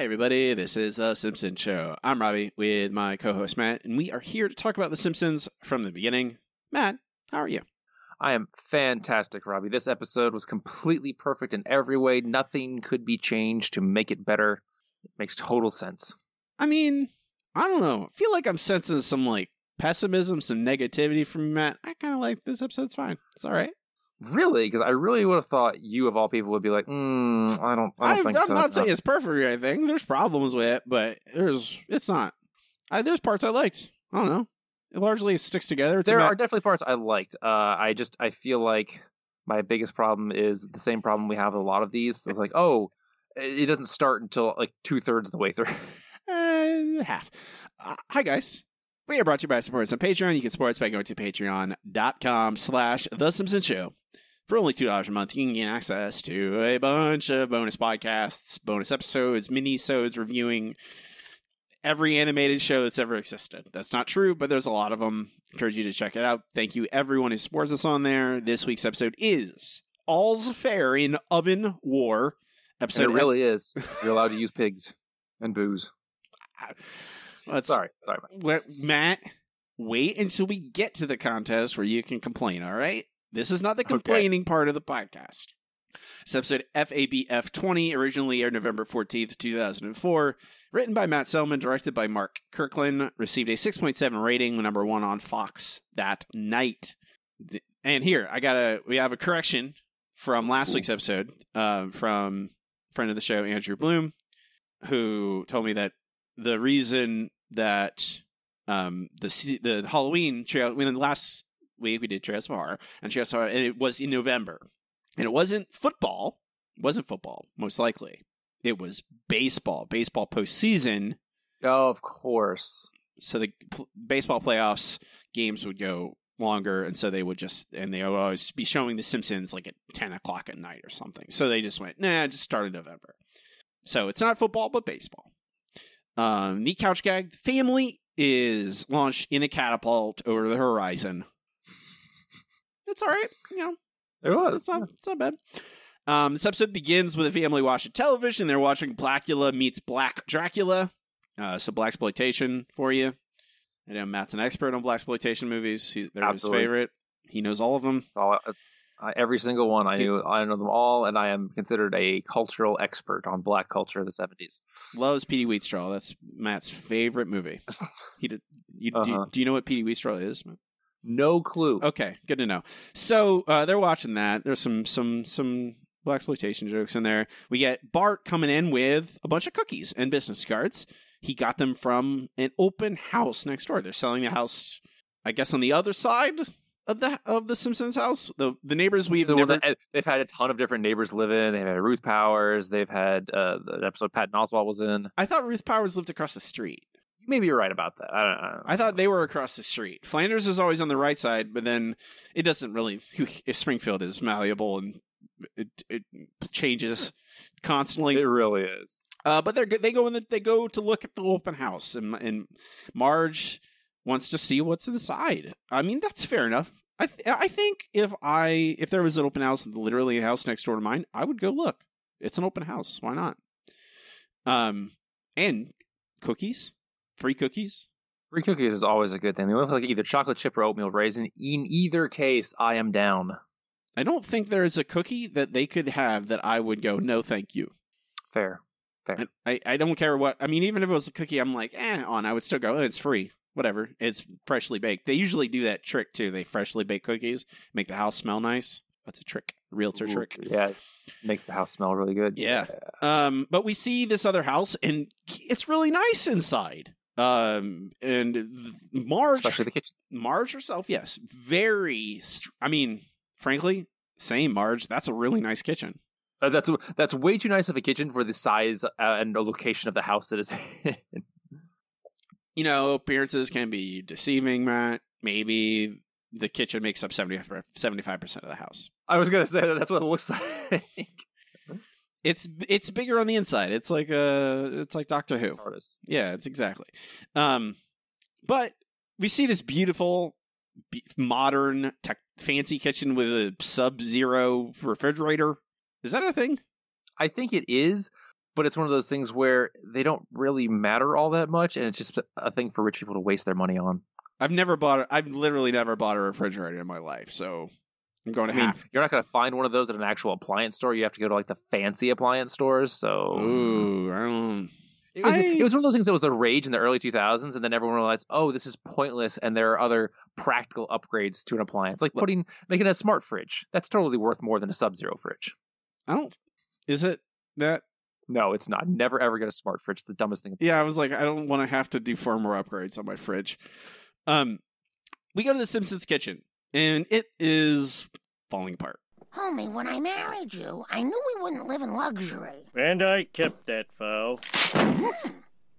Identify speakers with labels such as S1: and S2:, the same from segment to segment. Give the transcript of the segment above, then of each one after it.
S1: Hi, everybody. This is The Simpsons Show. I'm Robbie with my co host Matt, and we are here to talk about The Simpsons from the beginning. Matt, how are you?
S2: I am fantastic, Robbie. This episode was completely perfect in every way. Nothing could be changed to make it better. It makes total sense.
S1: I mean, I don't know. I feel like I'm sensing some like pessimism, some negativity from Matt. I kind of like this episode's fine. It's all right.
S2: Really? Because I really would have thought you, of all people, would be like, mm, I don't, I don't
S1: I'm,
S2: think
S1: I'm
S2: so.
S1: not saying it's perfect or anything. There's problems with it, but there's it's not. I, there's parts I liked. I don't know. It largely sticks together. It's
S2: there
S1: about,
S2: are definitely parts I liked. Uh, I just, I feel like my biggest problem is the same problem we have with a lot of these. It's like, oh, it it doesn't start until like two thirds of the way through.
S1: Uh, half. Uh, hi, guys. We are brought to you by supporters on Patreon. You can support us by going to patreon.com slash The Simpsons Show. For only $2 a month, you can gain access to a bunch of bonus podcasts, bonus episodes, mini-sodes reviewing every animated show that's ever existed. That's not true, but there's a lot of them. Encourage you to check it out. Thank you, everyone who supports us on there. This week's episode is All's Fair in Oven War.
S2: And
S1: Episode
S2: it really is. You're allowed to use pigs and booze.
S1: Let's,
S2: Sorry, sorry.
S1: Wait, Matt, wait until we get to the contest where you can complain, all right? This is not the
S2: Okay.
S1: complaining part of the podcast. It's episode FABF 20, originally aired November 14th, 2004. Written by Matt Selman, directed by Mark Kirkland, received a 6.7 rating, number one on Fox that night. And here, I got a, we have a correction from last week's episode uh, from friend of the show, Andrew Bloom, who told me that the reason that um the the Halloween trail when last week we did Trails of Horror and Trails of Horror and it was in November. And it wasn't football it wasn't football most likely. It was baseball baseball postseason.
S2: Oh, of course.
S1: so the pl- baseball playoffs games would go longer and so they would just and they would always be showing the simpsons like at 10 o'clock at night or something. So they just went nah just start in november. So it's not football but baseball um the couch gag family is launched in a catapult over the horizon it's all right you know
S2: It
S1: it's,
S2: was.
S1: it's not, it's not bad. Um, this episode begins with a family watching television. They're watching Blackula meets Black Dracula. Uh, so blaxploitation for you. I know Matt's an expert on blaxploitation movies. He, they're
S2: Absolutely.
S1: his favorite. He knows all of them.
S2: It's all, uh, every single one. I knew. I know them all, and I am considered a cultural expert on black culture of the seventies.
S1: Loves Petey Wheatstraw. That's Matt's favorite movie. He did. You, do,
S2: Uh-huh.
S1: do you know what Petey Wheatstraw is?
S2: No clue.
S1: Okay, good to know. So uh, they're watching that. There's some some some blaxploitation jokes in there. We get Bart coming in with a bunch of cookies and business cards. He got them from an open house next door. They're selling the house, I guess, on the other side of the of the Simpsons house. The the neighbors we've
S2: The
S1: never.
S2: that- they've had a ton of different neighbors live in. They've had Ruth Powers. They've had uh, the episode Patton Oswalt was in.
S1: I thought Ruth Powers lived across the street.
S2: Maybe you're right about that. I don't, I don't know.
S1: I thought they were across the street. Flanders is always on the right side, but then it doesn't really. Springfield is malleable and it, it changes constantly.
S2: it really is.
S1: Uh, but they're go- they go in the, they go to look at the open house, and and Marge wants to see what's inside. I mean, that's fair enough. I th- I think if I if there was an open house, literally a house next door to mine, I would go look. It's an open house. Why not? Um, and cookies, free cookies.
S2: Free cookies is always a good thing. They look like either chocolate chip or oatmeal raisin. In either case, I am down.
S1: I don't think there is a cookie that they could have that I would go no, thank you.
S2: Fair.
S1: I, I, I don't care what. I mean, even if it was a cookie, I'm like, eh, on. I would still go. "Oh, It's free. Whatever. It's freshly baked. They usually do that trick too. They freshly bake cookies, make the house smell nice. That's a trick. Realtor
S2: Ooh,
S1: trick.
S2: Yeah, makes the house smell really good.
S1: Yeah. Um, but we see this other house, and it's really nice inside. Um, and Marge,
S2: especially the kitchen.
S1: Marge herself, yes, very. Str- I mean, frankly, same Marge. That's a really nice kitchen.
S2: Uh, that's that's way too nice of a kitchen for the size uh, and the location of the house that is in.
S1: You know, appearances can be deceiving, Matt. Maybe the kitchen makes up 75 percent of the house.
S2: I was gonna say that that's what it looks like.
S1: It's it's bigger on the inside. It's like a it's like Doctor Who.
S2: Artists.
S1: Yeah, it's exactly. Um, but we see this beautiful, be- modern, tech, fancy kitchen with a sub-zero refrigerator. Is that a thing?
S2: I think it is, but it's one of those things where they don't really matter all that much, and it's just a thing for rich people to waste their money on.
S1: I've never bought. I've literally never bought a refrigerator in my life, so I'm going to
S2: I mean,
S1: have.
S2: you're not going to find one of those at an actual appliance store. You have to go to like the fancy appliance stores. So
S1: Ooh, I don't.
S2: it was
S1: I-
S2: it was one of those things that was the rage in the early 2000s, and then everyone realized, oh, this is pointless, and there are other practical upgrades to an appliance, like putting making a smart fridge. That's totally worth more than a Sub-Zero fridge.
S1: I don't. Is it that?
S2: No, it's not. Never ever get a smart fridge. It's the dumbest thing.
S1: Yeah, I was like, I don't want to have to do firmware upgrades on my fridge. Um, we go to the Simpsons kitchen, and it is falling apart.
S3: Homie, when I married you, I knew we wouldn't live in luxury.
S4: And I kept that vow.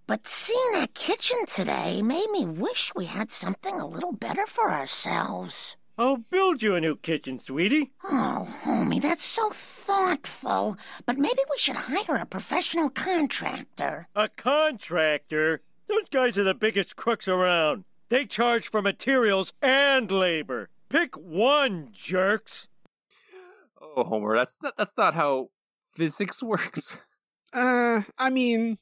S3: But seeing that kitchen today made me wish we had something a little better for ourselves.
S4: I'll build you a new kitchen, sweetie.
S3: Oh, homie, that's so thoughtful. But maybe we should hire a professional contractor.
S4: A contractor? Those guys are the biggest crooks around. They charge for materials and labor. Pick one, jerks.
S2: Oh, Homer, that's not, that's not how physics works.
S1: Uh, I mean,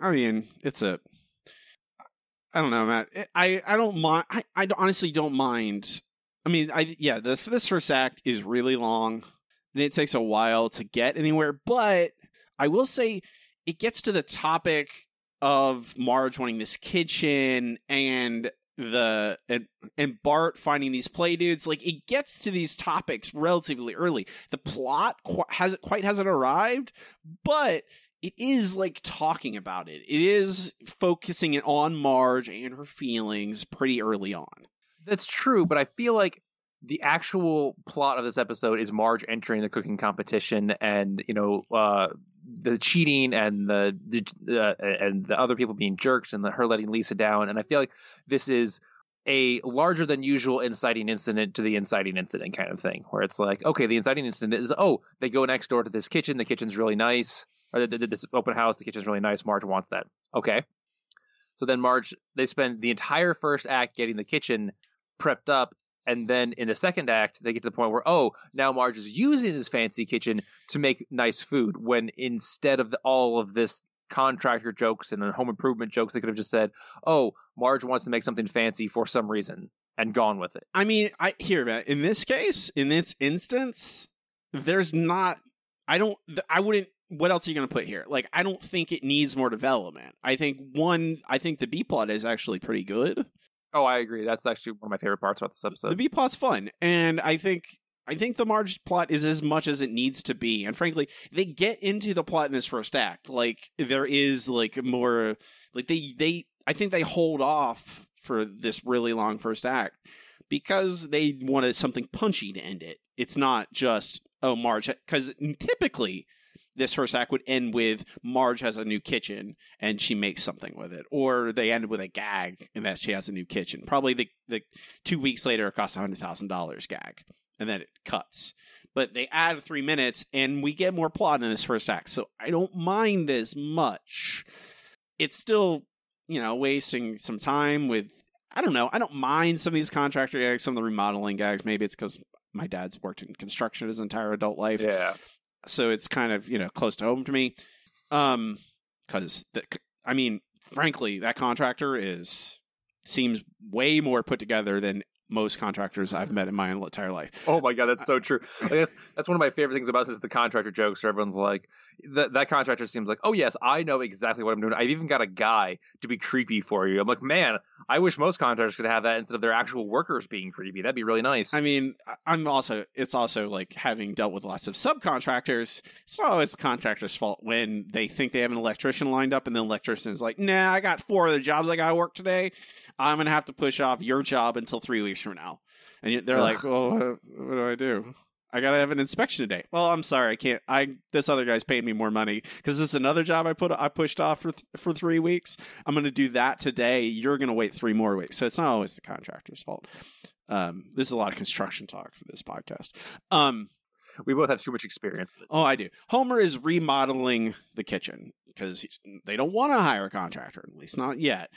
S1: I mean, it's a. I don't know, Matt. Eh, I I don't mind. I I honestly don't mind. I mean, I yeah, the this first act is really long, and it takes a while to get anywhere. But I will say, it gets to the topic of Marge wanting this kitchen and the and, and Bart finding these play dudes. Like it gets to these topics relatively early. The plot qu- hasn't quite hasn't arrived, but it is like talking about it. It is focusing on Marge and her feelings pretty early on.
S2: That's true, but I feel like the actual plot of this episode is Marge entering the cooking competition, and you know uh, the cheating and the, the uh, and the other people being jerks, and the, her letting Lisa down. And I feel like this is a larger than usual inciting incident to the inciting incident kind of thing, where it's like, okay, the inciting incident is oh they go next door to this kitchen, the kitchen's really nice, or th- this open house, the kitchen's really nice. Marge wants that, okay. So then Marge, they spend the entire first act getting the kitchen prepped up and then in the second act they get to the point where oh now marge is using this fancy kitchen to make nice food when instead of the, all of this contractor jokes and home improvement jokes they could have just said oh marge wants to make something fancy for some reason and gone with it
S1: I mean, I hear Matt. In this case, in this instance, there's not. I don't. I wouldn't. What else are you going to put here? Like, I don't think it needs more development. I think one. I think the B plot is actually pretty good.
S2: oh i agree that's actually one of my favorite parts about this episode
S1: the B plot's fun, and I think I think the Marge plot is as much as it needs to be. And frankly, they get into the plot in this first act. Like there is like more like they they I think they hold off for this really long first act because they wanted something punchy to end it. It's not just oh Marge because typically this first act would end with Marge has a new kitchen and she makes something with it, or they end with a gag and that she has a new kitchen. Probably the the two weeks later it costs hundred thousand dollars gag, and then it cuts. But they add three minutes and we get more plot in this first act, so I don't mind as much. It's still you know wasting some time with I don't know. I don't mind some of these contractor gags, some of the remodeling gags. Maybe it's because my dad's worked in construction his entire adult life
S2: yeah
S1: so it's kind of you know close to home to me um because i mean frankly that contractor is seems way more put together than most contractors i've met in my entire life
S2: Oh my god, that's so true. Like, that's that's one of my favorite things about this is the contractor jokes. Where everyone's like, that that contractor seems like, oh yes, I know exactly what I'm doing. I've even got a guy to be creepy for you. I'm like, man, I wish most contractors could have that instead of their actual workers being creepy. That'd be really nice.
S1: i mean i'm also it's also like having dealt with lots of subcontractors it's not always the contractor's fault when they think they have an electrician lined up and the electrician is like nah i got four other jobs i gotta work today i'm gonna have to push off your job until three weeks from now and they're
S2: Ugh.
S1: like well what, what do i do I gotta have an inspection today. Well, I'm sorry, I can't. I this other guy's paying me more money because this is another job I put I pushed off for th- for three weeks. I'm gonna do that today. You're gonna wait three more weeks. So it's not always the contractor's fault. Um, this is a lot of construction talk for this podcast. Um,
S2: we both have too much experience.
S1: Oh, I do. Homer is remodeling the kitchen because they don't want to hire a contractor, at least not yet.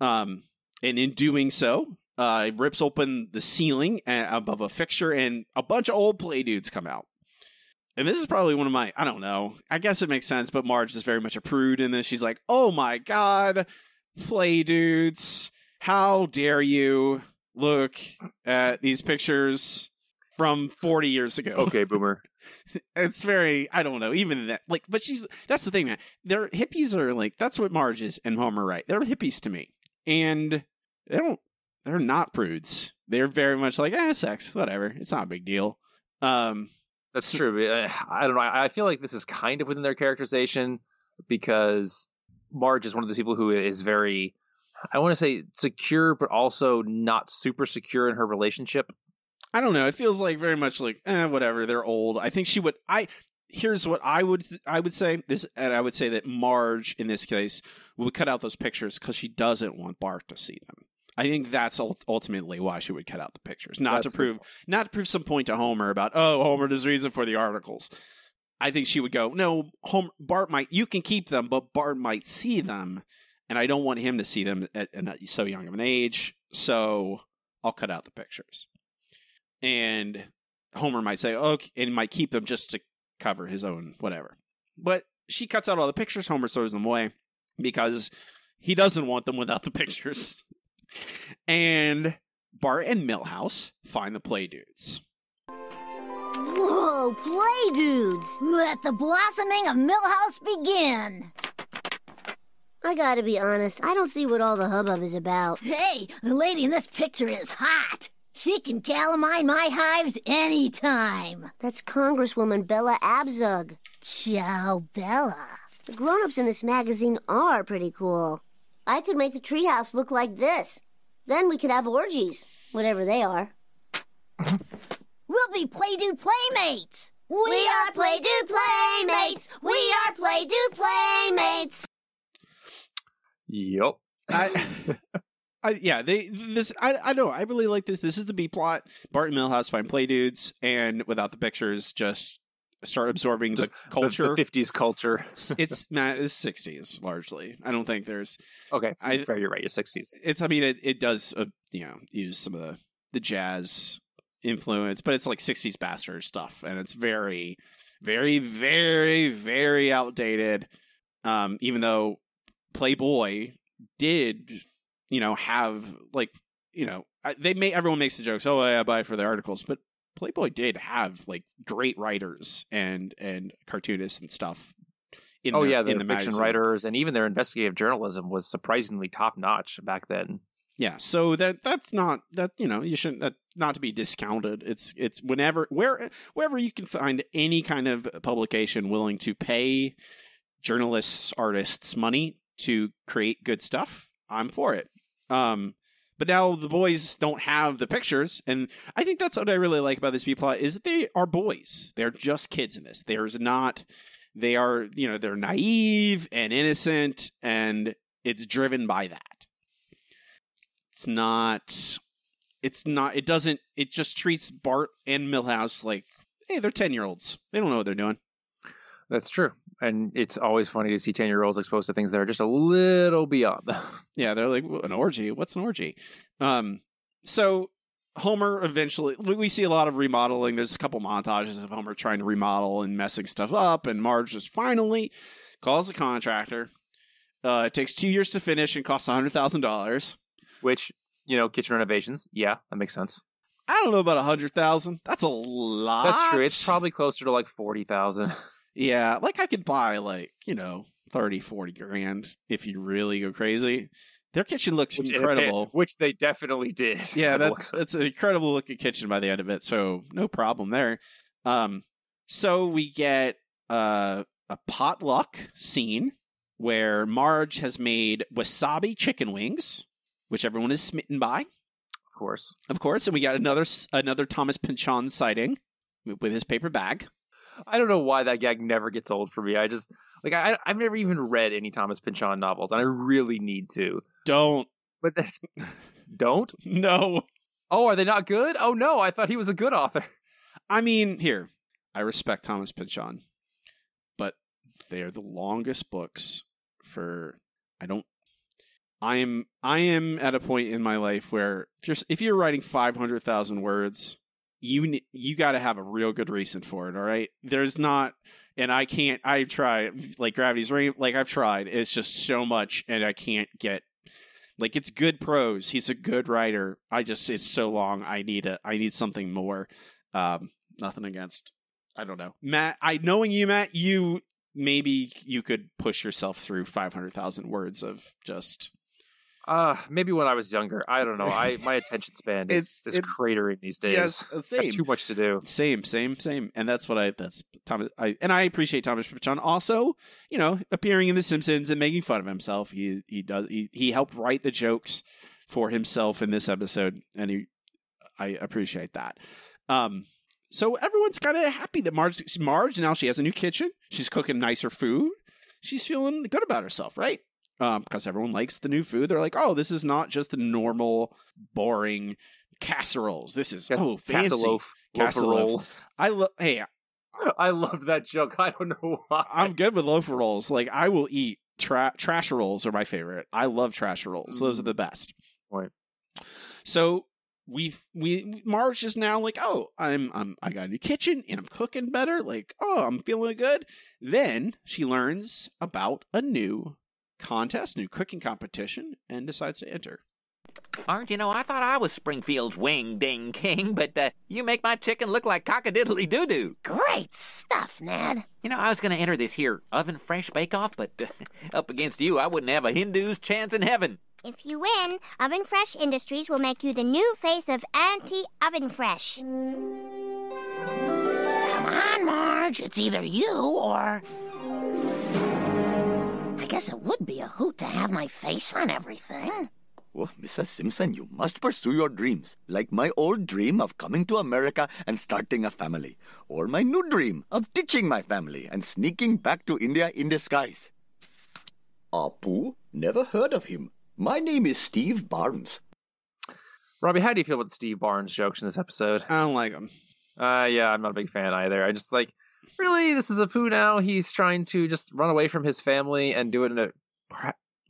S1: Um, and in doing so, uh, it rips open the ceiling above a fixture, and a bunch of old play dudes come out. and this is probably one of my I don't know. I guess it makes sense, but Marge is very much a prude in this. She's like, "Oh my god, play dudes, how dare you look at these pictures from 40 years ago?"
S2: Okay, boomer.
S1: it's very I don't know, even that like but she's that's the thing, man. They're hippies are like that's what Marge is and Homer right. They're hippies to me. And they don't they're not prudes. They're very much like, eh, sex, whatever. It's not a big deal. Um
S2: That's true. uh, I don't know. I feel like this is kind of within their characterization because Marge is one of those people who is very, I want to say secure, but also not super secure in her relationship.
S1: I don't know. It feels like very much like eh, whatever. They're old. I think she would. I here's what I would I would say this, and I would say that Marge in this case would cut out those pictures because she doesn't want Bart to see them. I think that's ultimately why she would cut out the pictures, not
S2: That's
S1: to prove not to prove some point to Homer about oh Homer there's reason for the articles. I think she would go no Homer Bart might you can keep them, but Bart might see them, and I don't want him to see them at, at so young of an age, so I'll cut out the pictures and Homer might say, "Okay," and might keep them just to cover his own whatever. But she cuts out all the pictures. Homer throws them away because he doesn't want them without the pictures. And Bart and Milhouse find the play dudes.
S3: Whoa, play dudes! Let the blossoming of Milhouse begin!
S5: I gotta be honest, I don't see what all the hubbub is about.
S3: Hey, the lady in this picture is hot! She can calamine my hives anytime!
S5: That's Congresswoman Bella Abzug.
S3: Ciao, Bella.
S5: The grown-ups in this magazine are pretty cool. I could make the treehouse look like this. Then we could have orgies, whatever they are.
S3: We'll be Play Dude Playmates! We, are Play Dude Playmates! We are Play Dude Playmates!
S2: Yep.
S1: I, I yeah, they this I I know I really like this. This is the B plot. Barton Milhouse find play dudes, and without the pictures, just start absorbing
S2: Just
S1: the culture.
S2: The, 50s culture.
S1: it's not it's sixties largely. I don't think there's
S2: Okay.
S1: I-
S2: fair, you're right. You're 60s.
S1: it's I mean it, it does uh, you know use some of the the jazz influence, but it's like sixties bastard stuff, and it's very very very very outdated. Um, even though Playboy did you know have like you know I- they may everyone makes the jokes oh yeah, I buy for the articles, but Playboy did have like great writers and and cartoonists and stuff. In
S2: Oh
S1: the,
S2: yeah,
S1: in the
S2: fiction
S1: magazine.
S2: writers and even their investigative journalism was surprisingly top notch back then.
S1: Yeah, so that that's not that you know you shouldn't that not to be discounted. It's it's whenever where wherever you can find any kind of publication willing to pay journalists artists money to create good stuff, I'm for it. Um, but now the boys don't have the pictures, and I think that's what I really like about this B plot is that they are boys. They're just kids in this. There's not they are you know they're naive and innocent, and it's driven by that it's not it's not it doesn't it just treats bart and milhouse like hey they're 10 year olds they don't know what they're doing
S2: That's true. And it's always funny to see 10 year olds exposed to things that are just a little beyond
S1: yeah they're like "Wha- an orgy? What's an orgy? Um so homer eventually we we see a lot of remodeling. There's a couple montages of homer trying to remodel and messing stuff up and marge just finally calls a contractor. Uh it takes two years to finish and costs a $100000
S2: Which, you know, kitchen renovations, yeah, that makes sense.
S1: i don't know about a hundred thousand. That's a lot
S2: That's true. It's probably closer to like 40,000.
S1: Yeah, like I could buy like, you know, 30, 40 grand if you really go crazy. Their kitchen looks
S2: Which,
S1: incredible.
S2: Which they definitely did.
S1: yeah, that's
S2: it.
S1: that's an incredible looking kitchen by the end of it, so no problem there. Um so we get uh a potluck scene where Marge has made wasabi chicken wings, which everyone is smitten by,
S2: of course.
S1: of course, and we got another another Thomas Pynchon sighting with his paper bag.
S2: I don't know why that gag never gets old for me. I just like I I've never even read any Thomas Pynchon novels, and I really need to.
S1: Don't
S2: But that's don't.
S1: no.
S2: Oh, are they not good? Oh no, I thought he was a good author.
S1: I mean, here, I respect Thomas Pynchon, but they're the longest books for I don't I am I am at a point in my life where if you're if you're writing 500,000 words, you you got to have a real good reason for it. All right, there's not, and I can't. I try like Gravity's Ring. Like I've tried. It's just so much, and I can't get. Like it's good prose. He's a good writer. I just it's so long. I need a. I need something more. Um, nothing against. I don't know, Matt. I knowing you, Matt. You maybe you could push yourself through five hundred thousand words of just
S2: Uh, maybe when I was younger. I don't know. I my attention span is, is
S1: it-
S2: cratering these days.
S1: yes, same.
S2: too much to do.
S1: Same, same, same. And that's what I that's Thomas I and I appreciate Thomas Pynchon also, you know, appearing in The Simpsons and making fun of himself. He he does he, he helped write the jokes for himself in this episode and he I appreciate that. Um so everyone's kind of happy that Marge Marge now she has a new kitchen. She's cooking nicer food. She's feeling good about herself, right? Um, because everyone likes the new food. They're like, "Oh, this is not just the normal, boring casseroles. This is
S2: Cas-
S1: oh fancy."
S2: Casseloaf,
S1: Casseloaf. I love. Hey,
S2: I loved that joke. I don't know why.
S1: I'm good with loaf rolls. Like I will eat tra- trash rolls are my favorite. I love trash rolls. Those are the best.
S2: Right.
S1: So we've we Marge is now like, oh, I'm I'm I got a new kitchen and I'm cooking better. Like, oh, I'm feeling good. Then she learns about a new contest, new cooking competition, and decides to enter.
S6: Aren't you know, I thought I was Springfield's wing ding king, but uh, you make my chicken look like cockadiddly doo doo.
S3: Great stuff, Ned.
S6: You know, I was going to enter this here oven fresh bake off, but uh, up against you, I wouldn't have a Hindu's chance in heaven.
S5: If you win, Oven Fresh Industries will make you the new face of Anti Oven Fresh.
S3: Come on, Marge. It's either you or. I guess it would be a hoot to have my face on everything.
S7: Oh, Mrs. Simpson, you must pursue your dreams, like my old dream of coming to America and starting a family, or my new dream of ditching my family and sneaking back to India in disguise. Apu? Never heard of him. My name is Steve Barnes.
S2: Robbie, how do you feel about Steve Barnes jokes in this episode?
S1: I don't like them.
S2: Uh, yeah, I'm not a big fan either. I just like, really, this is Apu now. He's trying to just run away from his family and do it in a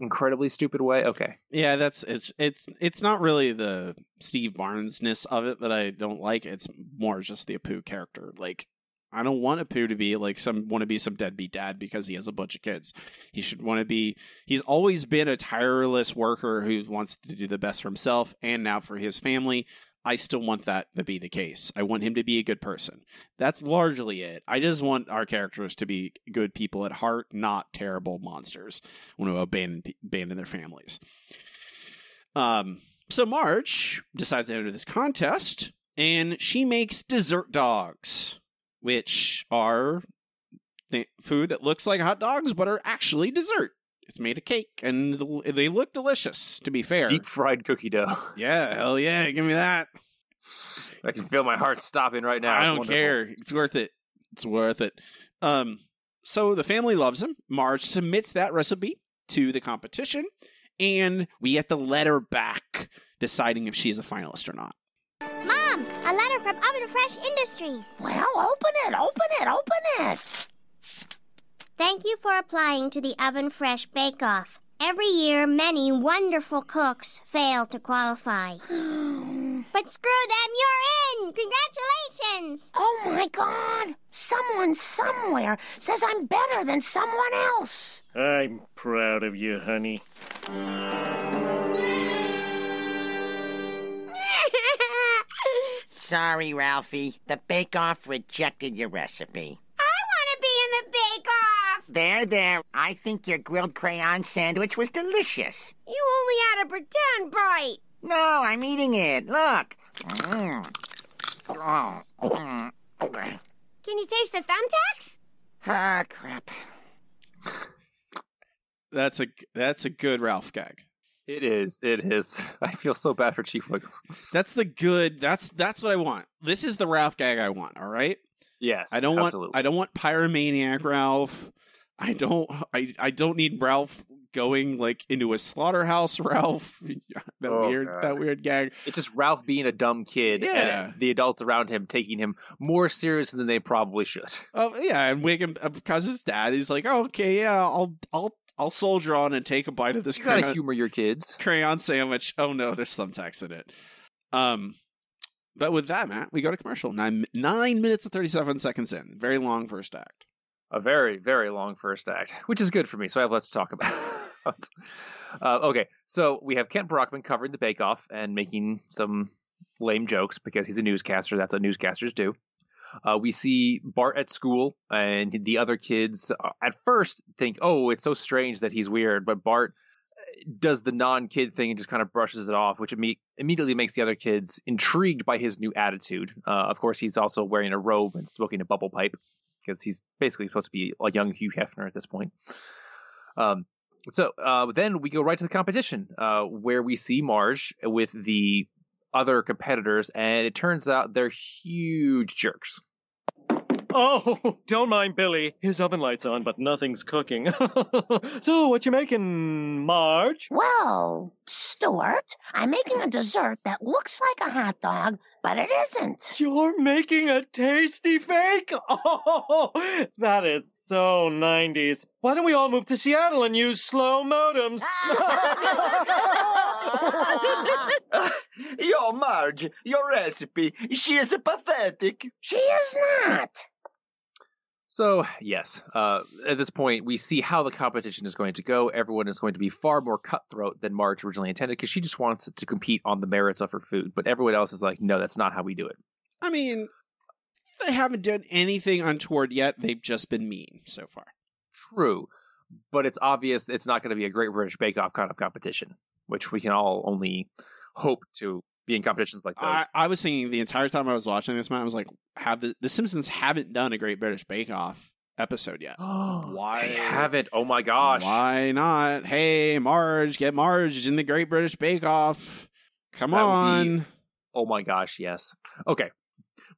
S2: incredibly stupid way. Okay,
S1: Yeah, that's it's it's it's not really the Steve Barnesness of it that I don't like. It's more just the Apu character. Like I don't want Apu to be like some want to be some deadbeat dad because he has a bunch of kids. He should want to be. He's always been a tireless worker who wants to do the best for himself and now for his family. I still want that to be the case. I want him to be a good person. That's largely it. I just want our characters to be good people at heart, not terrible monsters. Want to abandon abandon their families. Um. So Marge decides to enter this contest, and she makes dessert dogs, which are th- food that looks like hot dogs but are actually dessert. It's made of cake, and they look delicious. To be fair,
S2: deep fried cookie dough.
S1: yeah, hell yeah, give me that.
S2: I can feel my heart stopping right now.
S1: I
S2: It's
S1: don't
S2: wonderful.
S1: care. It's worth it. It's worth it. Um, so the family loves him. Marge submits that recipe to the competition, and we get the letter back deciding if she's a finalist or not.
S5: Mom, a letter from Oven Fresh Industries.
S3: Well, open it, open it, open it.
S5: Thank you for applying to the Oven Fresh Bake Off. Every year, many wonderful cooks fail to qualify. but screw them, you're in! Congratulations!
S3: Oh my god! Someone somewhere says I'm better than someone else.
S4: I'm proud of you, honey.
S8: Sorry, Ralphie. The Bake Off rejected your recipe.
S5: I want to be in the Bake Off!
S8: There, there. I think your grilled crayon sandwich was delicious.
S5: You only had a pretend bite.
S8: No, I'm eating it. Look. Mm.
S5: Can you taste the thumbtacks?
S8: Ah, crap.
S1: That's a that's a good Ralph gag.
S2: It is. It is. I feel so bad for Chief Wiggum.
S1: That's the good. That's that's what I want. This is the Ralph gag I want. All right.
S2: Yes,
S1: I don't
S2: absolutely.
S1: want. I don't want pyromaniac Ralph. I don't. I I don't need Ralph going like into a slaughterhouse. Ralph. that
S2: Oh,
S1: weird.
S2: God.
S1: That weird gag.
S2: It's just Ralph being a dumb kid,
S1: Yeah.
S2: and the adults around him taking him more serious than they probably should.
S1: Oh yeah, and Wiggum uh, because his dad. He's like, oh, okay, yeah, I'll I'll I'll soldier on and take a bite of this
S2: You gotta
S1: crayon,
S2: humor your kids.
S1: crayon sandwich. Oh no, there's thumbtacks in it. Um, But with that, Matt, we go to commercial. Nine nine minutes and thirty seven seconds in. Very long first act.
S2: A very very long first act which is good for me so i have lots to talk about. Uh, okay so we have kent brockman covering the bake off and making some lame jokes because he's a newscaster that's what newscasters do. Uh, we see bart at school and the other kids uh, at first think oh it's so strange that he's weird but bart uh, does the non-kid thing and just kind of brushes it off which imme- immediately makes the other kids intrigued by his new attitude. Uh, of course he's also wearing a robe and smoking a bubble pipe because he's basically supposed to be a young Hugh Hefner at this point. Um, so uh, then we go right to the competition, uh, where we see Marge with the other competitors, and it turns out they're huge jerks.
S9: Oh, don't mind Billy. His oven light's on, but nothing's cooking. so, what you making, Marge?
S10: Well, Stuart, I'm making a dessert that looks like a hot dog, but it isn't.
S9: You're making a tasty fake? Oh, that is so 90s. Why don't we all move to Seattle and use slow modems?
S11: Yo, Marge, your recipe, she is pathetic.
S10: she is not.
S2: So yes, uh, at this point we see how the competition is going to go. Everyone is going to be far more cutthroat than Marge originally intended because she just wants to compete on the merits of her food, but everyone else is like, no, that's not how we do it.
S1: I mean, they haven't done anything untoward yet. They've just been mean so far.
S2: True, but it's obvious it's not going to be a Great British Bake Off kind of competition, which we can all only hope to be in competitions like those.
S1: I, I was thinking the entire time I was watching this, man, I was like, have the, the Simpsons haven't done a Great British Bake Off episode yet. Why
S2: They haven't? Oh my gosh!
S1: Why not? Hey, Marge, get Marge in the Great British Bake Off. Come
S2: That
S1: on.
S2: be- Oh my gosh! Yes. Okay,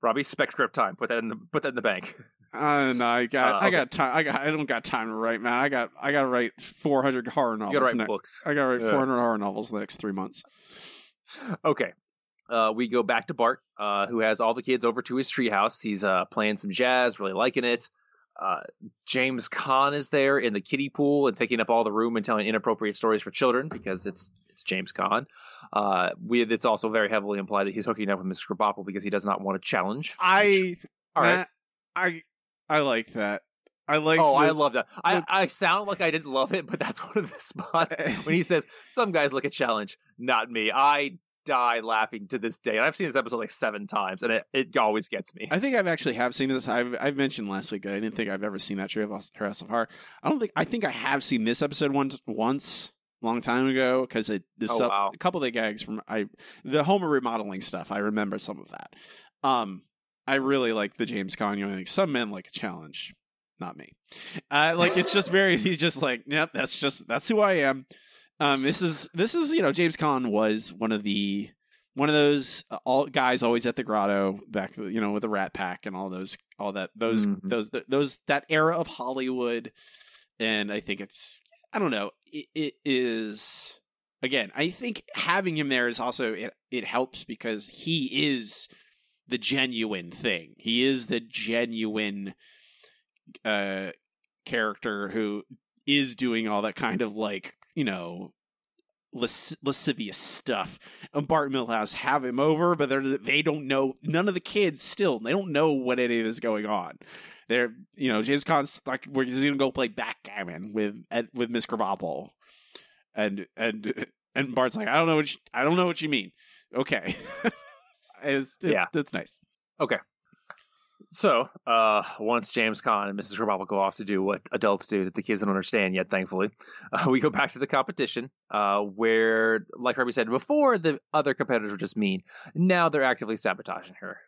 S2: Robbie, spec script time. Put that in the put that in the bank.
S1: Uh, no, I got,
S2: Uh,
S1: I got time. I got, I don't got time to write, man. I got, I got to write 400 horror novels.
S2: You gotta write
S1: ne-
S2: books.
S1: I got to write
S2: Yeah.
S1: 400 horror novels in the next three months.
S2: Okay. Uh, we go back to Bart, uh, who has all the kids over to his treehouse. He's uh, playing some jazz, really liking it. Uh, James Caan is there in the kiddie pool and taking up all the room and telling inappropriate stories for children because it's it's James Caan. Uh, we, it's also very heavily implied that he's hooking up with Mr. Krabappel because he does not want a challenge.
S1: I,
S2: all right.
S1: I, I like that. I like.
S2: oh,
S1: the-
S2: I love that. I,
S1: the-
S2: I sound like I didn't love it, but that's one of the spots when he says, "Some guys look at challenge, not me." I die laughing to this day, and I've seen this episode like seven times, and it, it always gets me.
S1: I think I've actually have seen this. I've I've mentioned last week that I didn't think I've ever seen that Treehouse of Horror. I don't think I think I have seen this episode once once long time ago because it this
S2: Oh, wow.
S1: a couple of the gags from I the Homer remodeling stuff. I remember some of that. Um, I really like the James Caan. You know, like some men like a challenge, not me. Uh, like it's just very. He's just like, yep, that's just that's who I am. Um, this is this is you know James Caan was one of the one of those uh, all guys always at the grotto back you know with the Rat Pack and all those all that those
S2: Mhm.
S1: those those that era of Hollywood, and I think it's I don't know it, it is again I think having him there is also it it helps because he is the genuine thing he is the genuine uh character who is doing all that kind of like you know las- lascivious stuff. And Bart and Milhouse have him over, but they're they don't know. None of the kids still they don't know what any of this is going on. They're you know James Caan's like we're just gonna go play backgammon with with Miss Krabappel, and and and Bart's like I don't know what you, I don't know what you mean. Okay, it's it,
S2: Yeah.
S1: it's nice.
S2: So, uh, once James Caan and Mrs. Krabappel go off to do what adults do that the kids don't understand yet, thankfully, uh, we go back to the competition, uh, where, like Robbie said before, the other competitors were just mean. Now they're actively sabotaging her.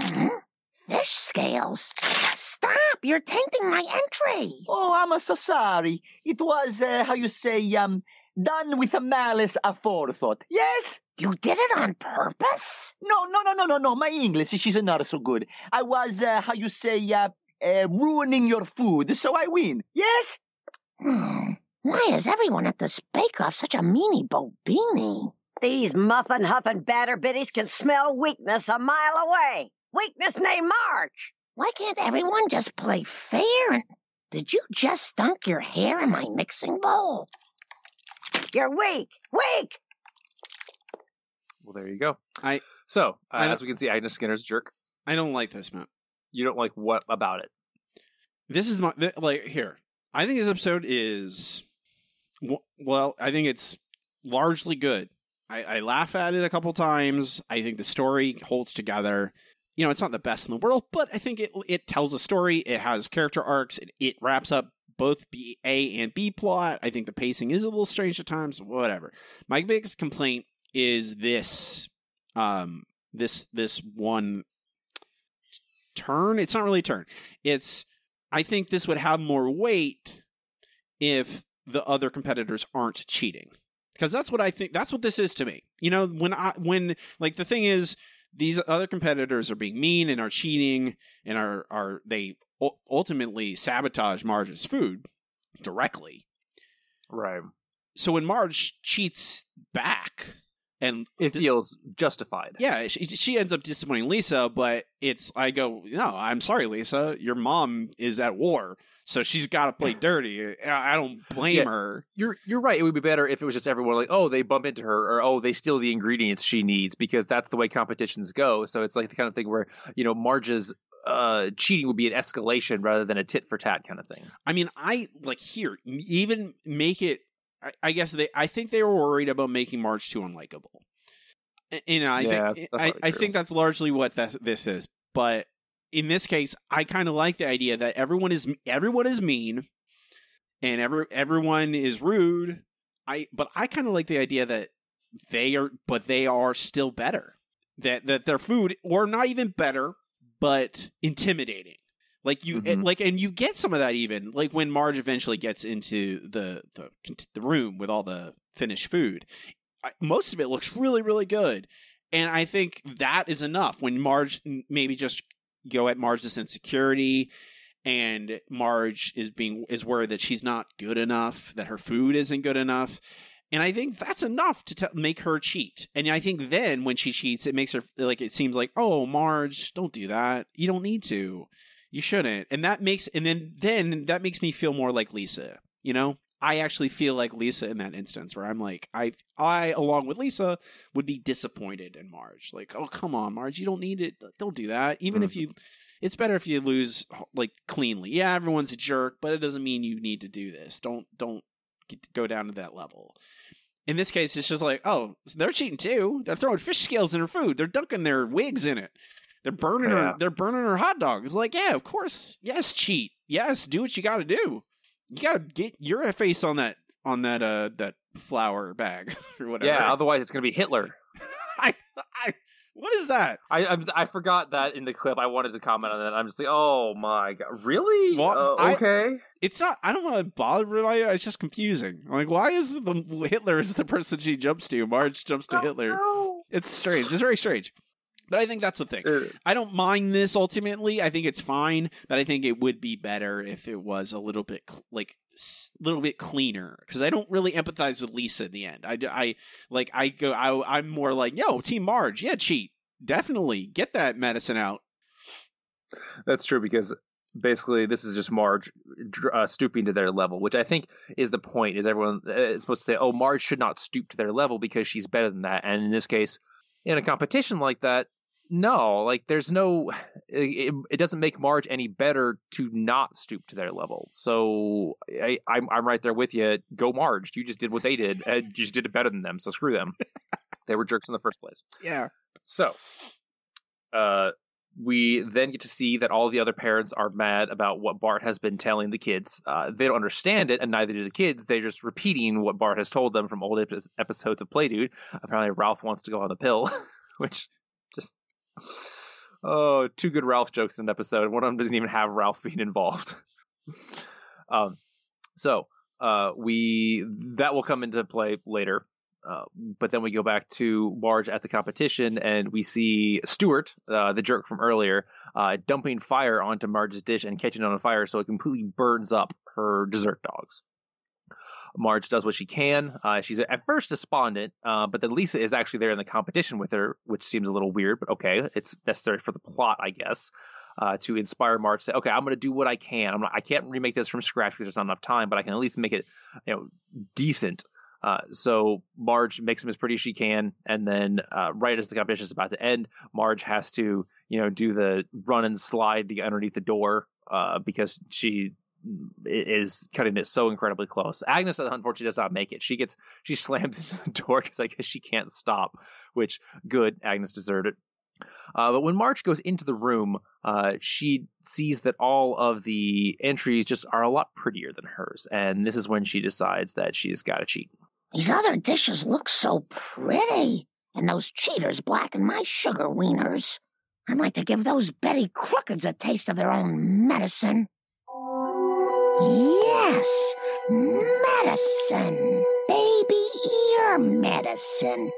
S10: Fish scales. Stop! You're tainting my entry.
S7: Oh, I'm so sorry. It was, uh, how you say, um, done with a malice aforethought. Yes?
S10: You did it on purpose?
S7: No, no, no, no, no, no. My English, she's not so good. I was, uh, how you say, uh, uh, ruining your food, so I win. Yes?
S10: Hmm. Why is everyone at this bake-off such a meanie bobini?
S12: These muffin huffing batter biddies can smell weakness a mile away. Weakness named Marge.
S10: Why can't everyone just play fair and... Did you just dunk your hair in my mixing bowl?
S12: You're weak. Weak!
S2: Well, there you go.
S1: I
S2: So, uh,
S1: I
S2: as we can see, Agnes Skinner's a jerk.
S1: I don't like this, Matt.
S2: You don't like what about it?
S1: This is my th- like here. I think this episode is well. I think it's largely good. I, I laugh at it a couple times. I think the story holds together. You know, it's not the best in the world, but I think it it tells a story. It has character arcs. It, it wraps up both B A and B plot. I think the pacing is a little strange at times. Whatever. My biggest complaint is this um this this one turn. It's not really a turn. It's I think this would have more weight if the other competitors aren't cheating. Because that's what I think that's what this is to me. You know, when I when like the thing is these other competitors are being mean and are cheating and are are they ultimately sabotage Marge's food directly.
S2: Right.
S1: So when Marge cheats back and
S2: It feels justified.
S1: yeah, she, she ends up disappointing Lisa, but it's I go, no, I'm sorry, Lisa. Your mom is at war, so she's got to play dirty. I I don't blame
S2: Yeah.
S1: her.
S2: You're you're right. It would be better if it was just everyone like, oh, they bump into her, or oh, they steal the ingredients she needs, because that's the way competitions go. So it's like the kind of thing where you know Marge's uh, cheating would be an escalation rather than a tit for tat kind of thing.
S1: I mean, I like here even make it. I, I guess they. I think they were worried about making Marge too unlikable. And I
S2: Yeah,
S1: think I, I think that's largely what this, this is. But in this case, I kind of like the idea that everyone is everyone is mean, and every everyone is rude. I but I kind of like the idea that they are, but they are still better. That that their food, or not even better, but intimidating. Like you,
S2: Mhm.
S1: like, and you get some of that even like when Marge eventually gets into the the the room with all the finished food. I, most of it looks really, really good, and I think that is enough. When Marge maybe just go at Marge's insecurity, and Marge is being is worried that she's not good enough, that her food isn't good enough. And I think that's enough to t- make her cheat. And I think then when she cheats, it makes her like it seems like, oh, Marge, don't do that. You don't need to. You shouldn't. And that makes and then then that makes me feel more like Lisa. You know, I actually feel like Lisa in that instance where I'm like, I I along with Lisa would be disappointed in Marge. Like, oh come on, Marge, you don't need it. Don't do that. Even if mm-hmm. you, it's better if you lose like cleanly. Yeah, everyone's a jerk, but it doesn't mean you need to do this. Don't don't get, go down to that level. In this case, it's just like, oh, they're cheating too. They're throwing fish scales in her food. They're dunking their wigs in it. They're burning
S2: Yeah.
S1: her. They're burning her hot dog. It's like, yeah, of course, yes, cheat. Yes, do what you got to do. You got to get your face on that on that uh that flour bag or whatever.
S2: Yeah. Otherwise, it's going to be Hitler.
S1: I, I, what is that?
S2: I I'm, I forgot that in the clip. I wanted to comment on that. I'm just like, oh my god, really?
S1: Well,
S2: Uh,
S1: I-
S2: okay.
S1: It's not. I don't want to bother by it. It's just confusing. Like, why is the Hitler is the person she jumps to? Marge jumps to Hitler. It's strange. It's very strange. But I think that's the thing.
S2: Uh,
S1: I don't mind this ultimately. I think it's fine, but I think it would be better if it was a little bit cl- like a little bit cleaner because I don't really empathize with Lisa in the end. I, I- like I go I I'm more like yo Team Marge yeah cheat definitely get that medicine out.
S2: That's true because basically this is just Marge uh, stooping to their level, which I think is the point. Is everyone uh, is supposed to say, "Oh, Marge should not stoop to their level because she's better than that." And in this case, in a competition like that, no, like there's no, it, it doesn't make Marge any better to not stoop to their level. So I, I'm I'm right there with you. Go Marge, you just did what they did, and you just did it better than them. So screw them. they were jerks in the first place.
S1: Yeah.
S2: So, uh, we then get to see that all the other parents are mad about what Bart has been telling the kids. Uh, they don't understand it, and neither do the kids. They're just repeating what Bart has told them from old epi- episodes of Play Dude. Apparently, Ralph wants to go on the pill, which just. Oh, two good Ralph jokes in an episode. One of them doesn't even have Ralph being involved. um, so uh, we that will come into play later. Uh, but then we go back to Marge at the competition, and we see Stuart, uh, the jerk from earlier, uh, dumping fire onto Marge's dish and catching it on fire, so it completely burns up her dessert dogs. Marge does what she can. Uh, she's at first despondent, uh, but then Lisa is actually there in the competition with her, which seems a little weird, but okay, it's necessary for the plot, I guess, uh, to inspire Marge to say, "Okay, I'm going to do what I can. I'm not, I can't remake this from scratch because there's not enough time, but I can at least make it, you know, decent." Uh, so Marge makes them as pretty as she can, and then uh, right as the competition is about to end, Marge has to, you know, do the run and slide underneath the door uh, because she is cutting it so incredibly close. Agnes, unfortunately, does not make it. She gets she slams into the door because I guess she can't stop. Which good, Agnes deserved it. Uh, but when Marge goes into the room, uh, she sees that all of the entries just are a lot prettier than hers, and this is when she decides that she's got to cheat.
S10: These other dishes look so pretty, and those cheaters blacken my sugar wieners. I'd like to give those Betty Crookeds a taste of their own medicine. Yes, medicine. Baby ear medicine.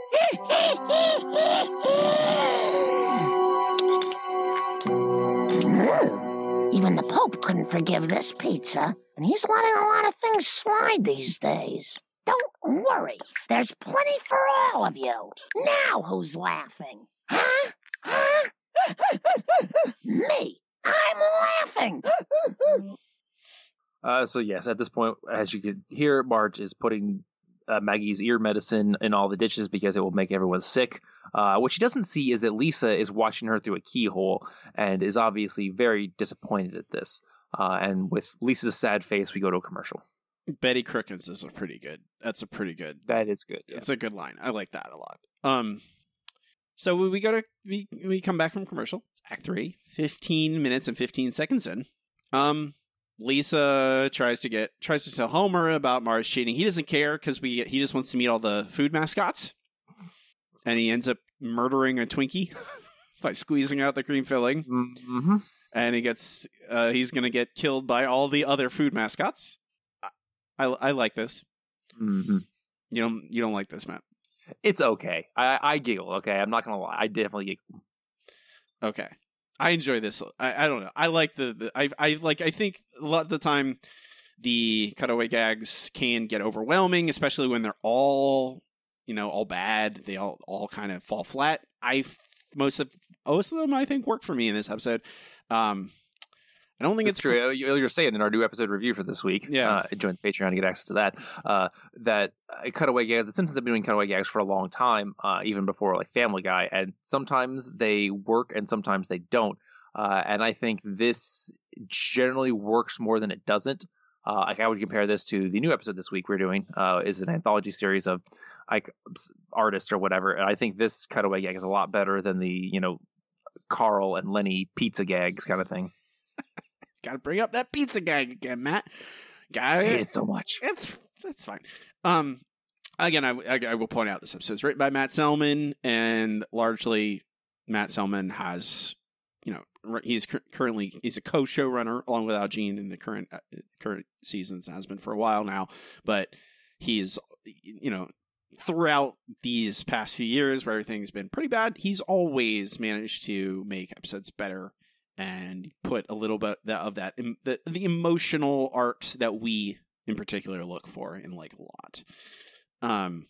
S10: Even the Pope couldn't forgive this pizza, and he's letting a lot of things slide these days. Don't worry, there's plenty for all of you. Now who's laughing? Huh? Huh? Me. I'm laughing.
S2: Uh, so yes, at this point, as you could hear, Marge is putting uh, Maggie's ear medicine in all the ditches because it will make everyone sick. Uh, what she doesn't see is that Lisa is watching her through a keyhole and is obviously very disappointed at this. Uh, and with Lisa's sad face, we go to a commercial.
S1: Betty Crookeds is a pretty good. That's a pretty good.
S2: That is good. Yeah.
S1: It's a good line. I like that a lot. Um, so we, we go to we we come back from commercial. It's Act three, 15 minutes and fifteen seconds in. Um, Lisa tries to get tries to tell Homer about Marge's cheating. He doesn't care because we he just wants to meet all the food mascots, and he ends up murdering a Twinkie by squeezing out the cream filling.
S2: Mm-hmm.
S1: And he gets uh, he's gonna get killed by all the other food mascots. I I, I like this.
S2: Mm-hmm.
S1: You don't you don't like this, Matt?
S2: It's okay. I, I giggle. Okay, I'm not gonna lie. I definitely giggle.
S1: Okay. I enjoy this. I, I don't know. I like the, the I I like I think a lot of the time the cutaway gags can get overwhelming, especially when they're all you know all bad. They all all kind of fall flat. I most of most of them I think work for me in this episode. Um, I don't think
S2: That's
S1: it's
S2: true. You- You're saying in our new episode review for this week,
S1: Yeah.
S2: uh, join Patreon to get access to that. Uh, that uh, cutaway gags. The Simpsons have been doing cutaway gags for a long time, uh, even before like Family Guy, and sometimes they work and sometimes they don't. Uh, and I think this generally works more than it doesn't. Uh, like I would compare this to the new episode this week we're doing uh, is an anthology series of like artists or whatever. And I think this cutaway gag is a lot better than the you know Carl and Lenny pizza gags kind of thing.
S1: got to bring up that pizza gag again, Matt. Got
S2: I hate
S1: it.
S2: so much.
S1: It's that's fine. Um, again, I, I, I will point out this episode is written by Matt Selman, and largely Matt Selman has, you know, he's cur- currently he's a co-showrunner along with Al Jean in the current uh, current seasons has been for a while now, but he's you know throughout these past few years where everything's been pretty bad, he's always managed to make episodes better and put a little bit of that the, the emotional arcs that we in particular look for in like a lot. Um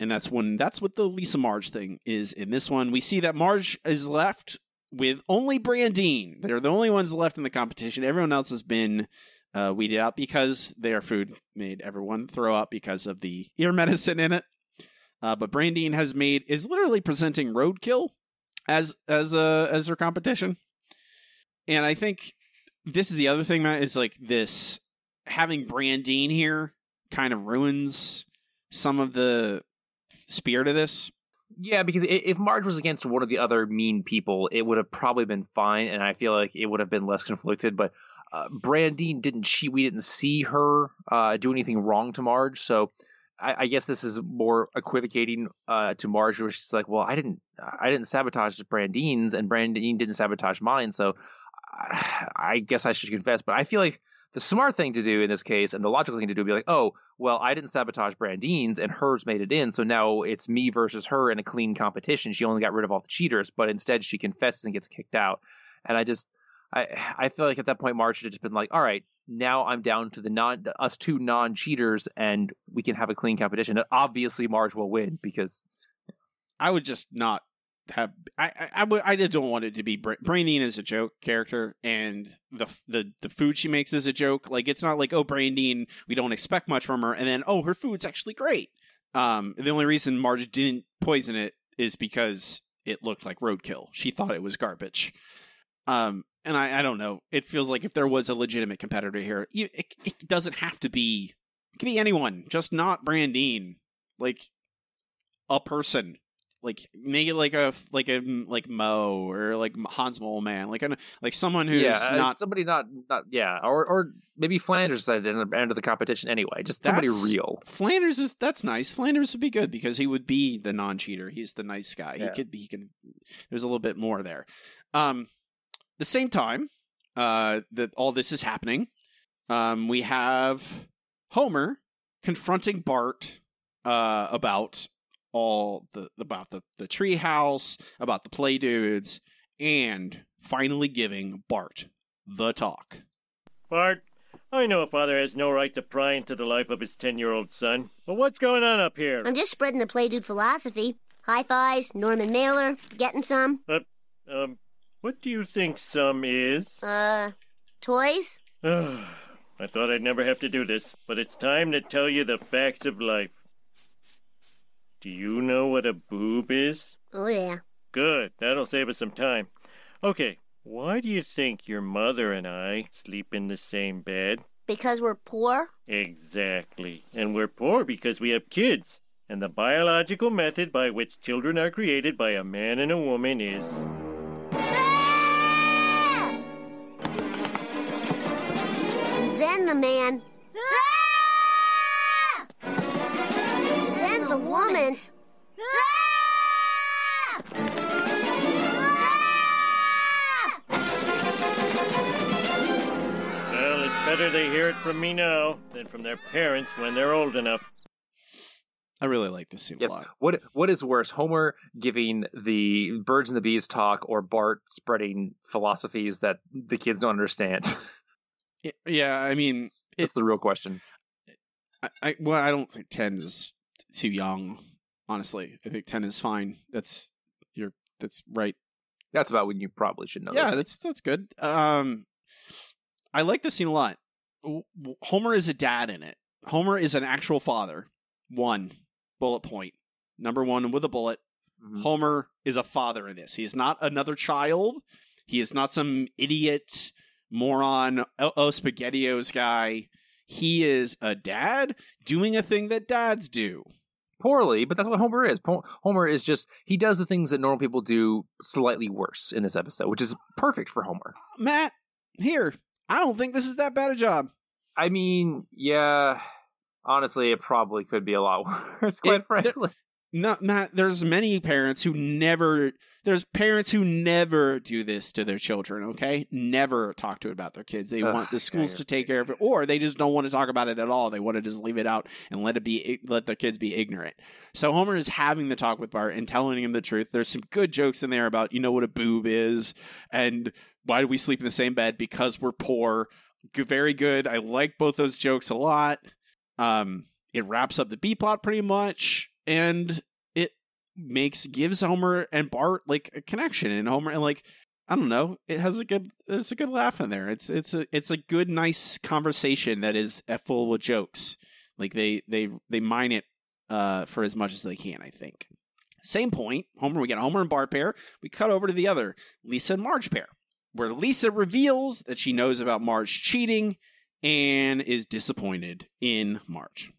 S1: and that's when that's what the Lisa Marge thing is in this one. We see that Marge is left with only Brandine. They're the only ones left in the competition. Everyone else has been uh, weeded out because their food made everyone throw up because of the ear medicine in it. Uh, but Brandine has made is literally presenting roadkill as as a as her competition. And I think this is the other thing, Matt, is like this having Brandine here kind of ruins some of the spirit of this.
S2: Yeah, because if Marge was against one of the other mean people, it would have probably been fine, and I feel like it would have been less conflicted. But uh, Brandine didn't she? We didn't see her uh, do anything wrong to Marge, so I, I guess this is more equivocating uh, to Marge, where she's like, "Well, I didn't, I didn't sabotage Brandine's, and Brandine didn't sabotage mine, so I, guess I should confess." But I feel like the smart thing to do in this case, and the logical thing to do, would be like, "Oh, well, I didn't sabotage Brandine's, and hers made it in, so now it's me versus her in a clean competition. She only got rid of all the cheaters, but instead she confesses and gets kicked out." And I just, I, I feel like at that point Marge should have just been like, "All right, now I'm down to the non, us two non-cheaters, and we can have a clean competition." And obviously Marge will win because
S1: I would just not have I I, I, would, I don't want it to be Bra- Brandine is a joke character and the the the food she makes is a joke. Like it's not like oh Brandine we don't expect much from her and then oh her food's actually great. Um, the only reason Marge didn't poison it is because it looked like roadkill. She thought it was garbage. Um, and I, I don't know. It feels like if there was a legitimate competitor here, you, it, it doesn't have to be. It be anyone, just not Brandine. Like a person like make it like a like a like Moe or like Hans Moleman, like an like someone who's
S2: yeah, uh,
S1: not
S2: somebody not not yeah, or or maybe Flanders at the end of the competition anyway. Just somebody real.
S1: Flanders is that's nice. Flanders would be good because he would be the non-cheater. He's the nice guy.
S2: Yeah.
S1: He could be. He can. There's a little bit more there. Um, the same time, uh, that all this is happening, um, we have Homer confronting Bart, uh, about all the about the the treehouse, about the play dudes, and finally giving Bart the talk.
S4: Bart, I know a father has no right to pry into the life of his 10 year old son, but what's going on up here?
S3: I'm just spreading the Play Dude philosophy. High fives, Norman Mailer, getting some.
S4: Uh, Um, what do you think some is?
S3: Uh, toys?
S4: I thought I'd never have to do this, but it's time to tell you the facts of life. Do you know what a boob is?
S3: Oh, yeah.
S4: Good, that'll save us some time. Okay, why do you think your mother and I sleep in the same bed?
S3: Because we're poor?
S4: Exactly. And we're poor because we have kids. And the biological method by which children are created by a man and a woman is. Ah!
S3: Then the man. Then the woman.
S4: Well, it's better they hear it from me now than from their parents when they're old enough.
S1: I really like this scene
S2: Yes.
S1: a lot.
S2: What what is worse, Homer giving the birds and the bees talk, or Bart spreading philosophies that the kids don't understand?
S1: Yeah, I mean,
S2: That's the real question.
S1: I, I well, I don't think ten is too young. Honestly, I think ten is fine. That's you're that's right.
S2: That's about when you probably should know.
S1: yeah, that's that's good. Um, I like this scene a lot. Homer is a dad in it. Homer is an actual father. One bullet point. Number one with a bullet.
S2: Mhm.
S1: Homer is a father in this. He is not another child. He is not some idiot moron oh, oh spaghettios guy. He is a dad doing a thing that dads do.
S2: poorly, but that's what Homer is. Homer is just he does the things that normal people do slightly worse in this episode, which is perfect for Homer.
S1: Uh, Matt, here. I don't think this is that bad a job.
S2: I mean, yeah, honestly, it probably could be a lot worse. Quite
S1: It-
S2: frankly,
S1: No, Matt, there's many parents who never there's parents who never do this to their children, okay? Never talk to it about their kids. They
S2: Ugh,
S1: want the schools to take care of it or they just don't want to talk about it at all. They want to just leave it out and let it be let their kids be ignorant. So Homer is having the talk with Bart and telling him the truth. There's some good jokes in there about you know what a boob is and why do we sleep in the same bed because we're poor. Very good. I like both those jokes a lot. Um it wraps up the B plot pretty much and it makes gives Homer and Bart like a connection and Homer and like I don't know it has a good there's a good laugh in there. It's it's a it's a good nice conversation that is uh, full with jokes. Like they they they mine it uh for as much as they can I think. Same point Homer we get Homer and Bart pair we cut over to the other Lisa and Marge pair where Lisa reveals that she knows about Marge cheating and is disappointed in Marge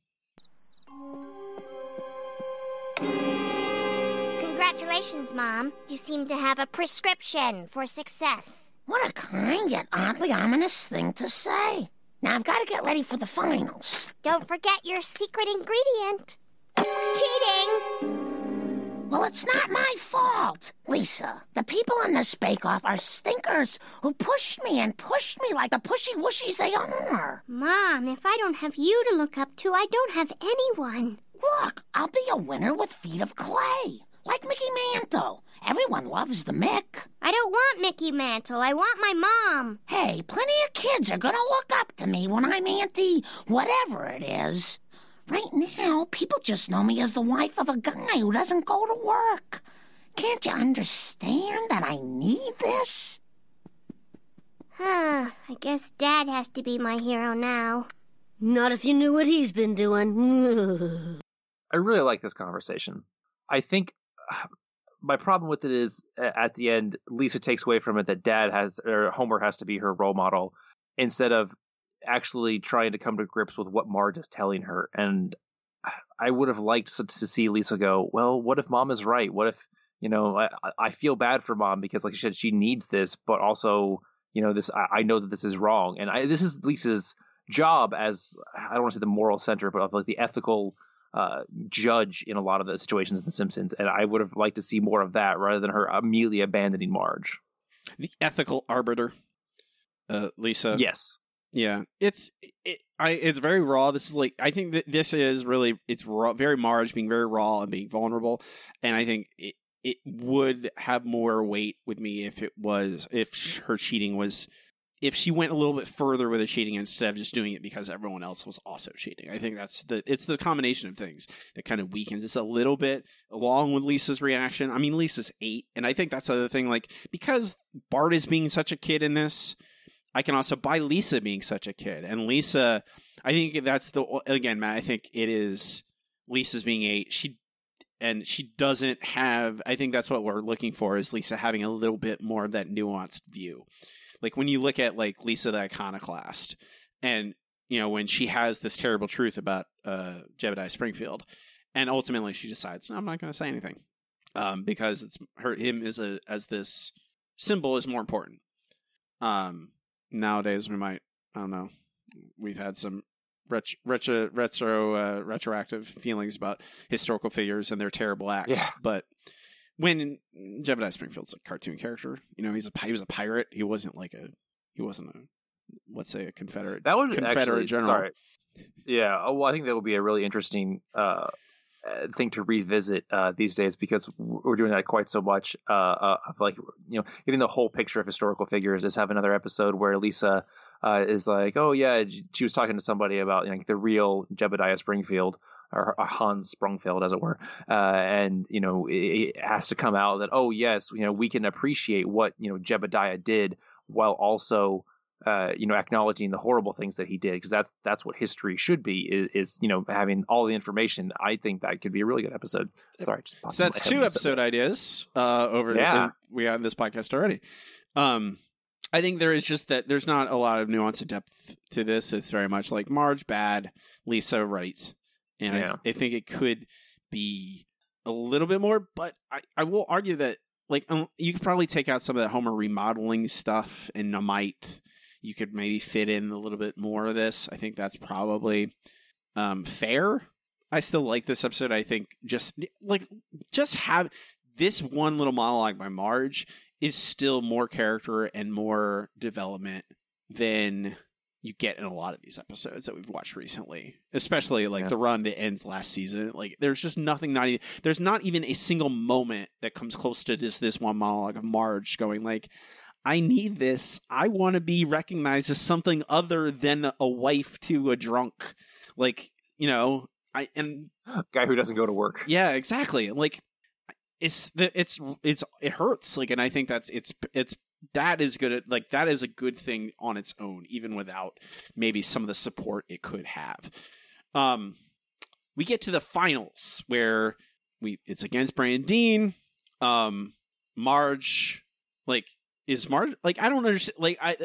S5: Congratulations, Mom. You seem to have a prescription for success.
S10: What a kind yet oddly ominous thing to say. Now I've got to get ready for the finals.
S5: Don't forget your secret ingredient. Cheating!
S10: Well, it's not my fault. Lisa, the people in this bake-off are stinkers who pushed me and pushed me like the pushy wushies they are.
S5: Mom, if I don't have you to look up to, I don't have anyone.
S10: Look, I'll be a winner with feet of clay. Like Mickey Mantle. Everyone loves the Mick.
S5: I don't want Mickey Mantle. I want my mom.
S10: Hey, plenty of kids are gonna look up to me when I'm Auntie whatever it is. Right now, people just know me as the wife of a guy who doesn't go to work. Can't you understand that I need this? Huh.
S5: I guess Dad has to be my hero now.
S13: Not if you knew what he's been doing.
S2: I really like this conversation. I think my problem with it is at the end, Lisa takes away from it that Dad has or Homer has to be her role model instead of actually trying to come to grips with what Marge is telling her. And I would have liked to see Lisa go, well, what if Mom is right? What if you know I, I feel bad for Mom because, like you said, she needs this, but also you know this I, I know that this is wrong, and I, this is Lisa's job as I don't want to say the moral center, but of like the ethical uh, judge in a lot of the situations in The Simpsons, and I would have liked to see more of that rather than her immediately abandoning Marge.
S1: The ethical arbiter, uh, Lisa.
S2: Yes.
S1: Yeah, it's it, I it's very raw. This is like I think that this is really it's raw, very Marge being very raw and being vulnerable, and I think it it would have more weight with me if it was if her cheating was if she went a little bit further with the cheating instead of just doing it because everyone else was also cheating. I think that's the it's the combination of things that kind of weakens this a little bit along with Lisa's reaction. I mean Lisa's 8 and I think that's the other thing like because Bart is being such a kid in this I can also buy Lisa being such a kid. And Lisa, I think that's the again, Matt. I think it is Lisa's being eight. She and she doesn't have. I think that's what we're looking for is Lisa having a little bit more of that nuanced view. Like when you look at like Lisa the iconoclast, and you know when she has this terrible truth about uh, Jebediah Springfield, and ultimately she decides, no, I'm not going to say anything um, because it's her him as a as this symbol is more important. Um, nowadays we might I don't know. We've had some retro retro, retro uh, retroactive feelings about historical figures and their terrible acts,
S2: Yeah.
S1: but when Jebediah Springfield's a cartoon character, you know, he's a he was a pirate. He wasn't like a he wasn't a let's say a Confederate
S2: That would be a
S1: Confederate
S2: actually,
S1: general.
S2: Sorry. Yeah. Oh, well, I think that would be a really interesting uh, uh, thing to revisit uh, these days because we're doing that quite so much. Uh, uh, of like you know, getting the whole picture of historical figures. Is have another episode where Lisa uh, is like, "Oh yeah," she was talking to somebody about you know, the real Jebediah Springfield. Or or Hans Sprungfeld, as it were, uh, and you know it, it has to come out that oh yes, you know we can appreciate what you know Jebediah did while also uh, you know, acknowledging the horrible things that he did, because that's that's what history should be. Is, is you know having all the information. I think that could be a really good episode. Sorry, just
S1: So that's two
S2: when I said
S1: episode ideas uh, over.
S2: Yeah.
S1: we had this podcast already. Um, I think there is just that there's not a lot of nuance and depth to this. It's very much like Marge bad, Lisa right, and
S2: Yeah.
S1: I, I think it could be a little bit more. But I, I will argue that like um, you could probably take out some of that Homer remodeling stuff, and I might you could maybe fit in a little bit more of this. I think that's probably um, fair. I still like this episode. I think just like just have this one little monologue by Marge is still more character and more development than you get in a lot of these episodes that we've watched recently, especially like
S2: Yeah.
S1: the run that ends last season. Like, there's just nothing. Not even there's not even a single moment that comes close to just this one monologue of Marge going like, "I need this. I want to be recognized as something other than a wife to a drunk." Like, you know, I and
S2: guy who doesn't go to work.
S1: yeah, exactly. Like it's the it's it's it hurts. Like, and I think that's it's it's that is good. At, like that is a good thing on its own, even without maybe some of the support it could have. Um, we get to the finals where we it's against Brandine. Um, Marge, like is Marge like I don't understand. Like, I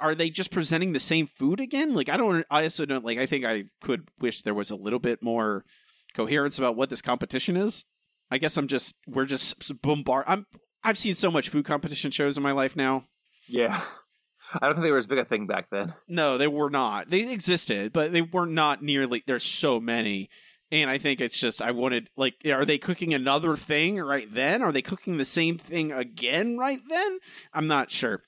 S1: are they just presenting the same food again? Like, I don't. I also don't like. I think I could wish there was a little bit more coherence about what this competition is. I guess I'm just we're just bombard. I'm I've seen so much food competition shows in my life now.
S2: Yeah, I don't think they were as big a thing back then.
S1: No, they were not. They existed, but they were not nearly. There's so many, and I think it's just I wanted like, are they cooking another thing right then? Are they cooking the same thing again right then? I'm not sure,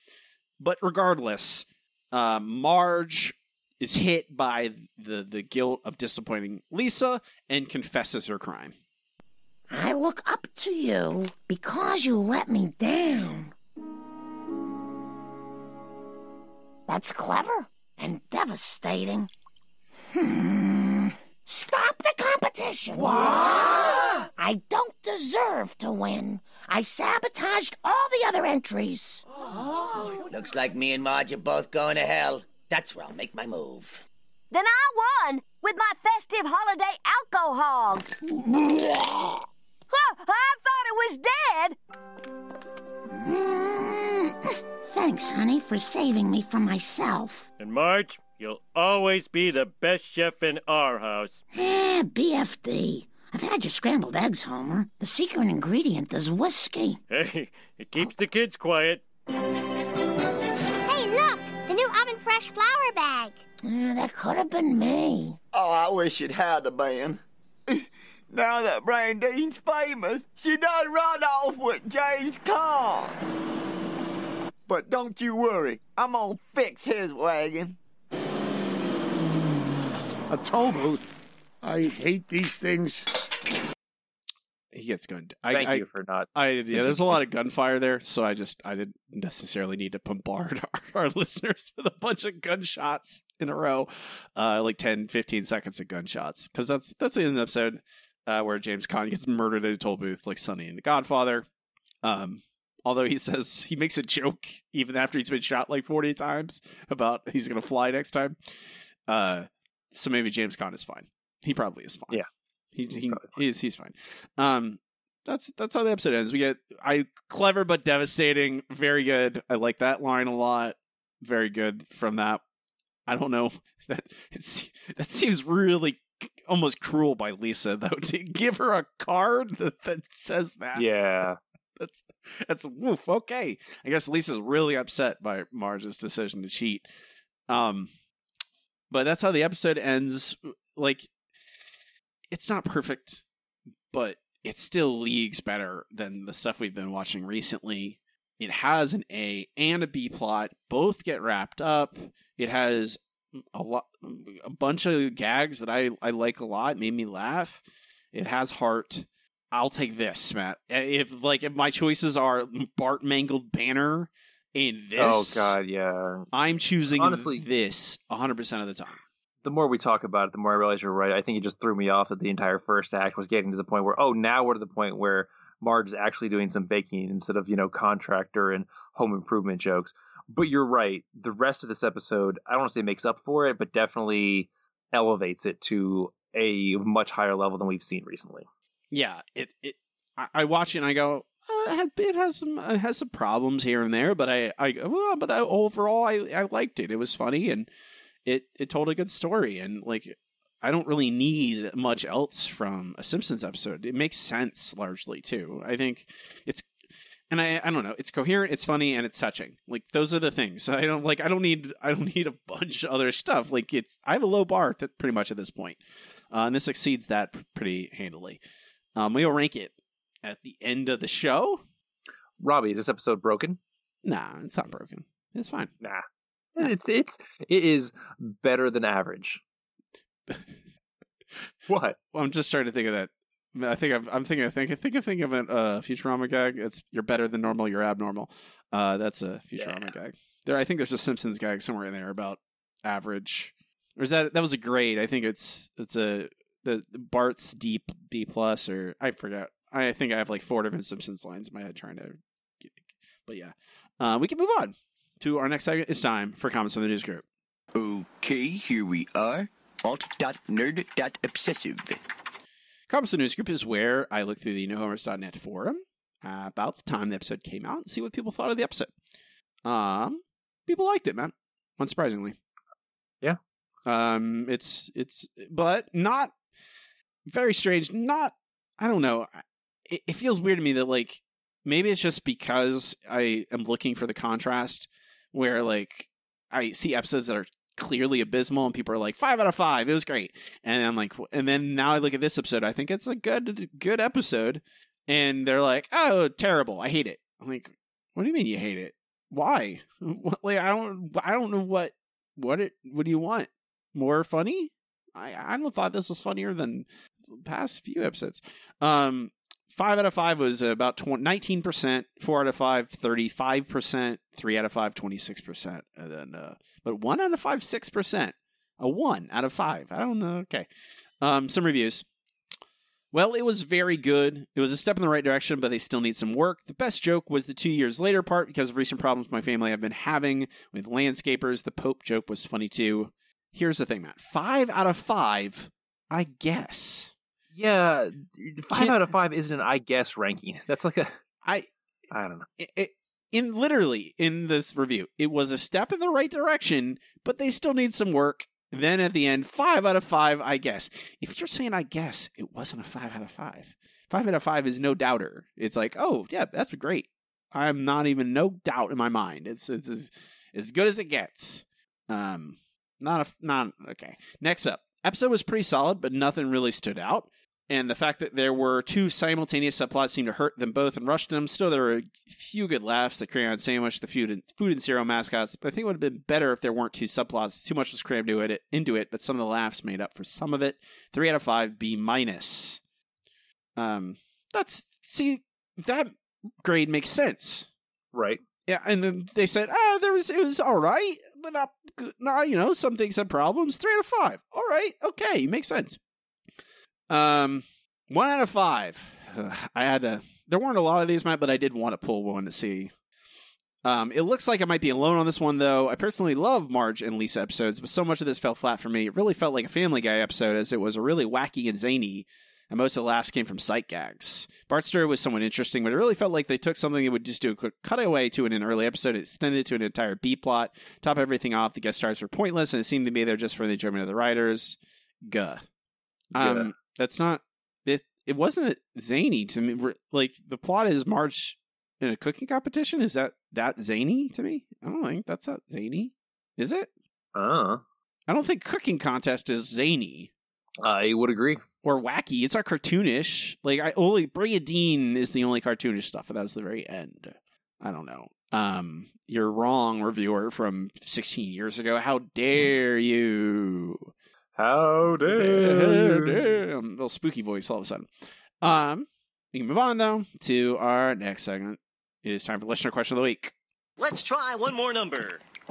S1: but regardless, uh, Marge is hit by the the guilt of disappointing Lisa and confesses her crime.
S10: I look up to you because you let me down. That's clever and devastating. Hmm. Stop the competition. What? I don't deserve to win. I sabotaged all the other entries.
S14: Looks like me and Marge are both going to hell. That's where I'll make my move.
S3: Then I won with my festive holiday alcohols. huh, I thought it was dead.
S10: Mm, Thanks, honey, for saving me from myself.
S4: And Marge, you'll always be the best chef in our house.
S10: Eh, BFD. I've had your scrambled eggs, Homer. The secret ingredient is whiskey.
S4: Hey, it keeps the kids quiet.
S5: Hey, look! The new oven fresh flour bag.
S10: Eh, that could have been me.
S7: Oh, I wish it had a been. Now that Brandine's famous, she does run off with James Caan. But don't you worry, I'm gonna fix his wagon.
S15: A toll booth. I hate these things.
S1: He gets gunned. I,
S2: Thank
S1: I,
S2: you for not.
S1: I yeah, there's a lot of gunfire there, so I just I didn't necessarily need to bombard our, our listeners with a bunch of gunshots in a row, uh, like 10, 15 seconds of gunshots, because that's that's in the episode uh, where James Caan gets murdered at a toll booth, like Sonny in The Godfather. Um, although he says he makes a joke even after he's been shot like forty times about he's gonna fly next time. Uh, so maybe James Caan is fine. He probably is fine.
S2: Yeah.
S1: He, he he's he's fine. Um, that's that's how the episode ends. We get I clever but devastating. Very good. I like that line a lot. Very good from that. I don't know that it's that seems really almost cruel by Lisa though to give her a card that, that says that.
S2: Yeah.
S1: That's that's woof. Okay, I guess Lisa's really upset by Marge's decision to cheat. Um, but that's how the episode ends. Like, it's not perfect, but it's still leagues better than the stuff we've been watching recently. It has an A and a B plot. Both get wrapped up. It has a lot, a bunch of gags that I I like a lot. Made me laugh. It has heart. I'll take this, Matt. If like if my choices are Bart Mangled Banner and this,
S2: Oh God, yeah.
S1: I'm choosing
S2: Honestly-
S1: this 100 percent of the time.
S2: The more we talk about it, the more I realize you're right. I think it just threw me off that the entire first act was getting to the point where, oh, now we're to the point where Marge is actually doing some baking instead of you know contractor and home improvement jokes. But you're right. The rest of this episode, I don't want to say makes up for it, but definitely elevates it to a much higher level than we've seen recently.
S1: Yeah, it it I, I watch it and I go, uh, it has- some it has some problems here and there, but I I well, but I, overall I I liked it. It was funny and it it told a good story and like I don't really need much else from a Simpsons episode. It makes sense largely too. I think it's and I I don't know, it's coherent, it's funny, and it's touching. Like those are the things. I don't like I don't need I don't need a bunch of other stuff. Like it's I have a low bar at pretty much at this point. Uh, and this exceeds that pretty handily. Um, we'll rank it at the end of the show.
S2: Robbie, is this episode broken?
S1: Nah, it's not broken. It's fine.
S2: Nah. It's it's it is better than average. what?
S1: Well, I'm just trying to think of that. I think I'm, I'm thinking. I think I think I'm thinking of a uh, Futurama gag. It's you're better than normal. You're abnormal. Uh, that's a Futurama gag. There, I think there's a Simpsons gag somewhere in there about average. Or is that that was a grade? I think it's it's a the Bart's D D plus or I forget. I think I have like four different Simpsons lines in my head trying to. Get, but yeah, uh, we can move on to our next segment. It's time for comments from the news group.
S7: Okay, here we are. Alt.nerd.obsessive.
S1: Comments from the news group is where I look through the nohomers.net forum uh, about the time the episode came out and see what people thought of the episode. Um, people liked it, man. Unsurprisingly.
S2: Yeah.
S1: Um, it's it's but not very strange. Not I don't know. It, it feels weird to me that like maybe it's just because I am looking for the contrast where like I see episodes that are clearly abysmal and people are like five out of five it was great. And i'm like and then now i look at this episode i think it's a good good episode and they're like oh terrible i hate it. I'm like what do you mean you hate it? Why? Like i don't i don't know what what it what do you want? More funny? I i don't thought this was funnier than past few episodes. Um five out of five was about 20, 19%, four out of five, 35%, three out of five, 26%. And then, uh, but one out of five, 6%. A one out of five. I don't know. Okay. Um, some reviews. Well, it was very good. It was a step in the right direction, but they still need some work. The best joke was the two years later part because of recent problems my family have been having with landscapers. The Pope joke was funny too. Here's the thing, Matt. Five out of five, I guess.
S2: Yeah, five out of five isn't an I guess ranking. That's like a
S1: I
S2: I don't know.
S1: it, it, in literally in this review, it was a step in the right direction, but they still need some work. Then at the end, five out of five, I guess. If you're saying I guess, it wasn't a five out of five. Five out of five is no doubter. It's like, oh yeah, that's great. I'm not even no doubt in my mind. It's it's as, as good as it gets. Um, not a not okay. Next up, episode was pretty solid, but nothing really stood out. And the fact that there were two simultaneous subplots seemed to hurt them both and rushed them. Still, there were a few good laughs. The crayon sandwich, the food and food and cereal mascots. But I think it would have been better if there weren't two subplots. Too much was crammed into it. Into it, but some of the laughs made up for some of it. Three out of five, B minus. Um, that's see that grade makes sense.
S2: Right.
S1: Yeah, and then they said, ah, there was it was all right, but not good. Nah, you know, some things had problems. Three out of five. All right, okay, makes sense. Um, one out of five. I had to. There weren't a lot of these, Matt, but I did want to pull one to see. Um, it looks like I might be alone on this one, though. I personally love Marge and Lisa episodes, but so much of this fell flat for me. It really felt like a Family Guy episode, as it was really wacky and zany, and most of the laughs came from sight gags. Bart's story was somewhat interesting, but it really felt like they took something that would just do a quick cutaway to in an early episode, extended it to an entire B plot, top everything off. The guest stars were pointless, and it seemed to be there just for the enjoyment of the writers. Guh. Um, that's not this. It wasn't zany to me. Like the plot is Marge in a cooking competition. Is that that zany to me? I don't think that's not zany. Is it?
S2: Uh,
S1: I don't think cooking contest is zany
S2: I would agree.
S1: or wacky. It's not cartoonish. Like I only Brandine is the only cartoonish stuff, and that was the very end. I don't know. Um, you're wrong, reviewer from 16 years ago. How dare you?
S2: How
S1: Damn, damn. Little spooky voice all of a sudden. Um, we can move on though to our next segment. It is time for listener question of the week.
S9: Let's try one more number.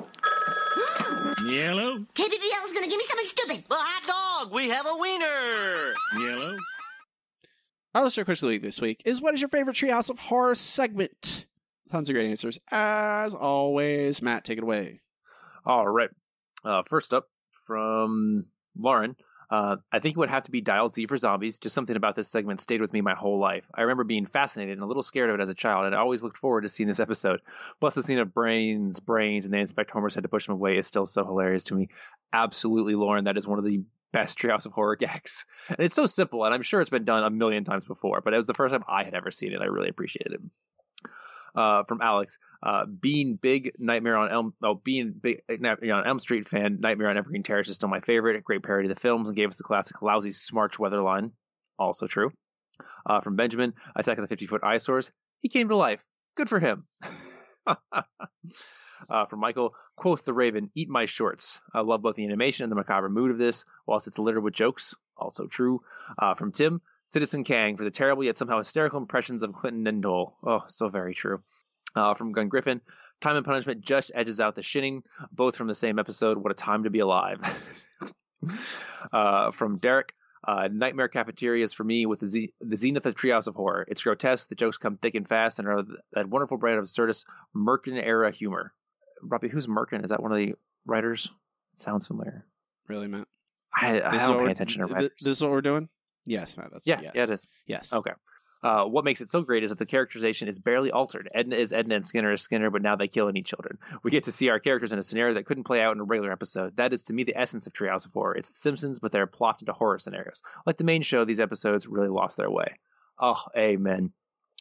S9: Yellow.
S10: KBBL is gonna give me something stupid.
S9: Well, hot dog. We have a wiener. Yellow.
S1: Our listener question of the week this week is: What is your favorite Treehouse of Horror segment? Tons of great answers as always. Matt, take it away.
S2: All right. Uh, first up from Lauren. Uh, I think it would have to be Dial Z for Zombies. Just something about this segment stayed with me my whole life. I remember being fascinated and a little scared of it as a child, and I always looked forward to seeing this episode. Plus, the scene of brains, brains, and they inspect Homer's head to push him away is still so hilarious to me. Absolutely, Lauren, that is one of the best Treehouse of Horror gags. And it's so simple, and I'm sure it's been done a million times before, but it was the first time I had ever seen it. I really appreciated it uh, from Alex. Uh, being big Nightmare on Elm, oh, being big on Elm Street fan, Nightmare on Evergreen Terrace is still my favorite. A great parody of the films and gave us the classic lousy Smarch weather line. Also true. Uh, from Benjamin, Attack of the 50 Foot Eyesores. He came to life. Good for him. uh, from Michael, quoth the Raven, eat my shorts. I love both the animation and the macabre mood of this, whilst it's littered with jokes. Also true. Uh, from Tim, Citizen Kang for the terrible yet somehow hysterical impressions of Clinton and Dole. Oh, so very true. Uh, from Gun Griffin, Time and Punishment just edges out the shinning, both from the same episode. What a time to be alive. uh, from Derek, uh, Nightmare Cafeterias for me with the, Z- the zenith of Treehouse of Horror. It's grotesque, the jokes come thick and fast, and are that wonderful brand of absurdist Mirkin era humor. Robbie, who's Mirkin? Is that one of the writers? sounds familiar.
S1: Really, Matt?
S2: I, I don't pay attention to writers.
S1: This is what we're doing. Yes, Matt. That's
S2: Yeah,
S1: yes.
S2: yeah, it is.
S1: Yes.
S2: Okay. Uh, what makes it so great is that the characterization is barely altered. Edna is Edna and Skinner is Skinner, but now they kill any children. We get to see our characters in a scenario that couldn't play out in a regular episode. That is, to me, the essence of Treehouse of Horror. It's The Simpsons, but they're plopped into horror scenarios. Like the main show, these episodes really lost their way. Oh, amen.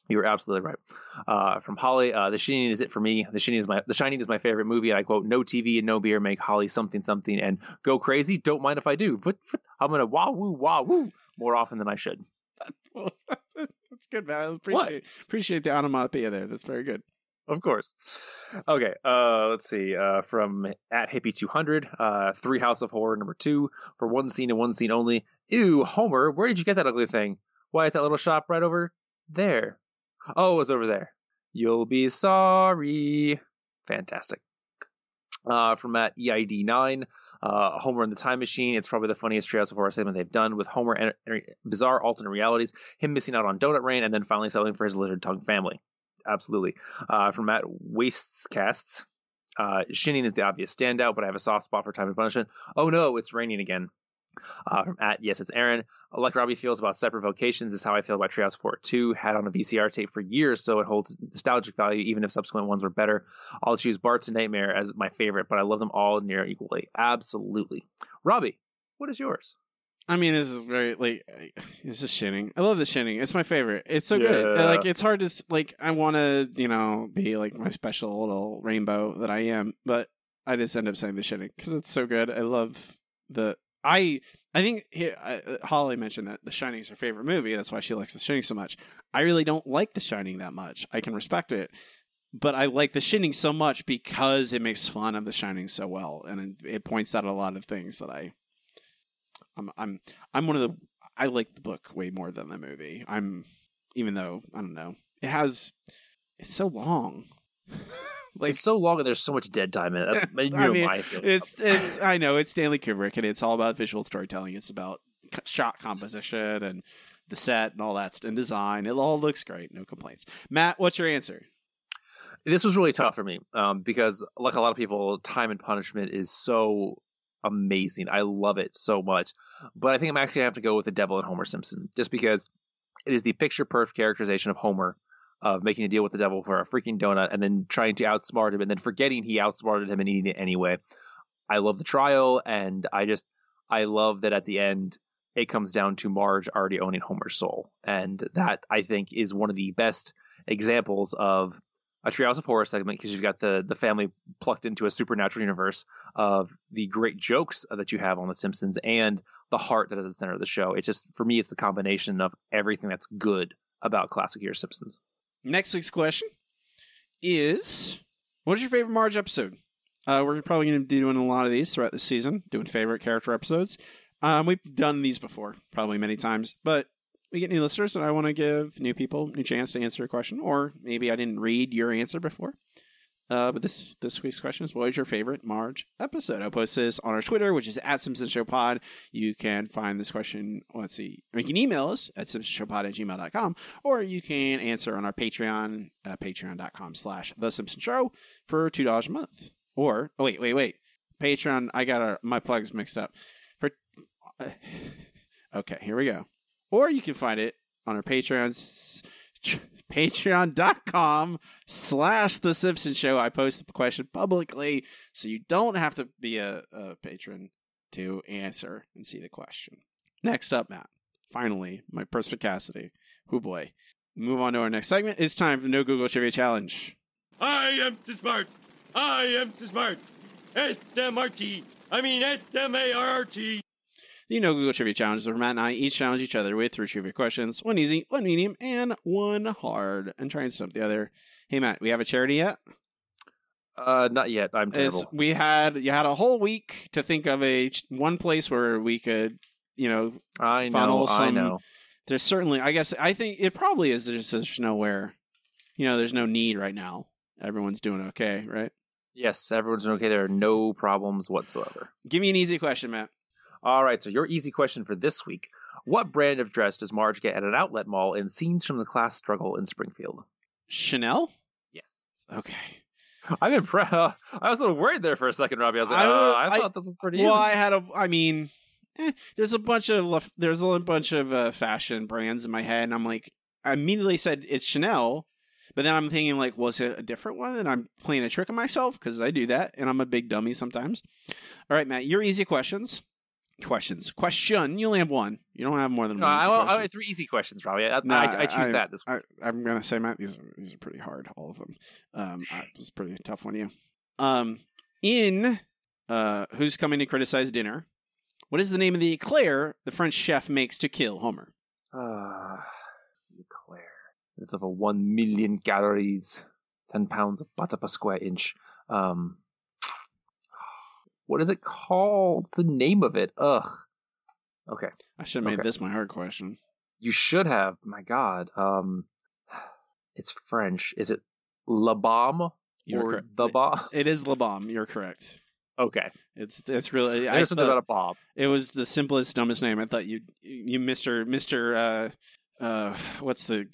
S2: You were absolutely right. Uh, from Holly, uh, The Shining is it for me. The Shining is my The Shining is my favorite movie. I quote, "No TV and no beer make Holly something something." And go crazy. Don't mind if I do. But I'm gonna wah woo wah woo more often than I should.
S1: That's good, man. I appreciate appreciate the onomatopoeia there. That's very good.
S2: Of course. Okay, uh, let's see. Uh, from at hippie two hundred, uh, Treehouse of Horror number two for one scene and one scene only. Ew, Homer, where did you get that ugly thing? Why at that little shop right over there? Oh, it was over there. You'll be sorry. Fantastic. Uh, from at EID nine, Uh, Homer and the Time Machine. It's probably the funniest Treehouse of Horror segment they've done with Homer and and bizarre alternate realities, him missing out on Donut Rain, and then finally settling for his lizard tongue family. Absolutely. Uh, from Matt Wastes Casts. Uh, Shinning is the obvious standout, but I have a soft spot for Time and Punishment. Oh no, it's raining again. Uh, at yes, it's Aaron. Like Robbie feels about separate vocations is how I feel about Treehouse of Horror 2. Had on a VCR tape for years, so it holds nostalgic value even if subsequent ones were better. I'll choose Bart's Nightmare as my favorite, but I love them all near equally. Absolutely. Robbie, what is yours?
S1: I mean, this is very like it's just shinning. I love the shinning. It's my favorite. It's so good. Like it's hard to like. I want to you know be like my special little rainbow that I am, but I just end up saying the shinning because it's so good. I love the. I I think here, uh, Holly mentioned that The Shining is her favorite movie. That's why she likes The Shining so much. I really don't like The Shining that much. I can respect it, but I like The Shining so much because it makes fun of The Shining so well, and it, it points out a lot of things that I I'm I'm I'm one of the I like the book way more than the movie. I'm even though I don't know. It has it's so long. like
S2: it's so long and there's so much dead time in it. That's you know
S1: I mean,
S2: my feeling.
S1: it's it's I know it's Stanley Kubrick and it's all about visual storytelling. It's about shot composition and the set and all that st- and design. It all looks great. No complaints. Matt, what's your answer?
S2: this was really tough for me um, because, like a lot of people, Time and Punishment is so amazing. I love it so much. But I think I'm actually going to have to go with The Devil and Homer Simpson just because it is the picture perfect characterization of Homer of making a deal with the devil for a freaking donut and then trying to outsmart him and then forgetting he outsmarted him and eating it anyway. I love the trial and I just, I love that at the end it comes down to Marge already owning Homer's soul. And that I think is one of the best examples of a Treehouse of Horror segment because you've got the the family plucked into a supernatural universe of the great jokes that you have on The Simpsons and the heart that is at the center of the show. It's just for me, it's the combination of everything that's good about classic year Simpsons.
S1: Next week's question is what is your favorite Marge episode? Uh, we're probably going to be doing a lot of these throughout the season, doing favorite character episodes. Um, we've done these before, probably many times, but we get new listeners, and I want to give new people new chance to answer a question, or maybe I didn't read your answer before. Uh, but this this week's question is: What is your favorite Marge episode? I'll post this on our Twitter, which is at Simpson Show Pod. You can find this question. Let's see. You can email us at simpsonshowpod at gmail.com, or you can answer on our Patreon, uh, patreon.com slash The Simpson Show for two dollars a month. Or oh wait, wait, wait, Patreon. I got our, my plugs mixed up. For okay, here we go. Or you can find it on our Patreon's patreon.com slash the simpson show i post the question publicly so you don't have to be a, a patron to answer and see the question next up matt finally my perspicacity Who boy move on to our next segment it's time for the no google trivia challenge
S4: I am too smart. I am too smart. S-M-R-T. I mean S-M-A-R-R-T.
S1: The no google trivia challenge is where matt and i each challenge each other with three trivia questions one easy one medium and one hard and try and stump the other hey matt we have a charity yet
S2: Uh, not yet. I'm
S1: It's,
S2: terrible.
S1: we had you had a whole week to think of a one place where we could, you know,
S2: I
S1: funnel
S2: know. I
S1: some-
S2: know.
S1: There's certainly, I guess, I think it probably is. There's just nowhere, you know, there's no need right now. Everyone's doing okay, right?
S2: Yes, everyone's doing okay. There are no problems whatsoever.
S1: Give me an easy question, Matt.
S2: All right, so your easy question for this week: What brand of dress does Marge get at an outlet mall in scenes from the class struggle in Springfield?
S1: Chanel.
S2: Yes.
S1: Okay.
S2: I'm impressed. I was a little worried there for a second, Robbie. I was like,
S1: I
S2: uh, I,
S1: I-
S2: thought this was pretty
S1: Well,
S2: easy.
S1: I had a. I mean, eh, there's a bunch of there's a bunch of uh, fashion brands in my head, and I'm like, I immediately said it's Chanel, but then I'm thinking like, was it a different one? And I'm playing a trick on myself because I do that, and I'm a big dummy sometimes. All right, Matt, your easy questions. Questions. Question. You only have one. You don't have more than
S2: No,
S1: one.
S2: I, I, three easy questions, Robbie. I,
S1: No,
S2: I, I choose that this
S1: I, I'm gonna say, Matt, these are these are pretty hard, all of them. Um, it was a pretty tough one. You. Um, in uh, who's coming to criticize dinner? What is the name of the eclair the French chef makes to kill Homer?
S2: Uh, Eclair. It's over one million calories, ten pounds of butter per square inch. Um, what is it called? The name of it? Ugh. Okay.
S1: I should have made
S2: Okay.
S1: this my hard question.
S2: You should have. My God. Um, it's French. Is it La Bombe
S1: You're
S2: or
S1: correct.
S2: the bomb?
S1: It is La Bombe. You're correct.
S2: Okay.
S1: It's it's really.
S2: There's
S1: I
S2: something about a Bob.
S1: It was the simplest, dumbest name. I thought you you Mister Mister. Uh, uh, what's the?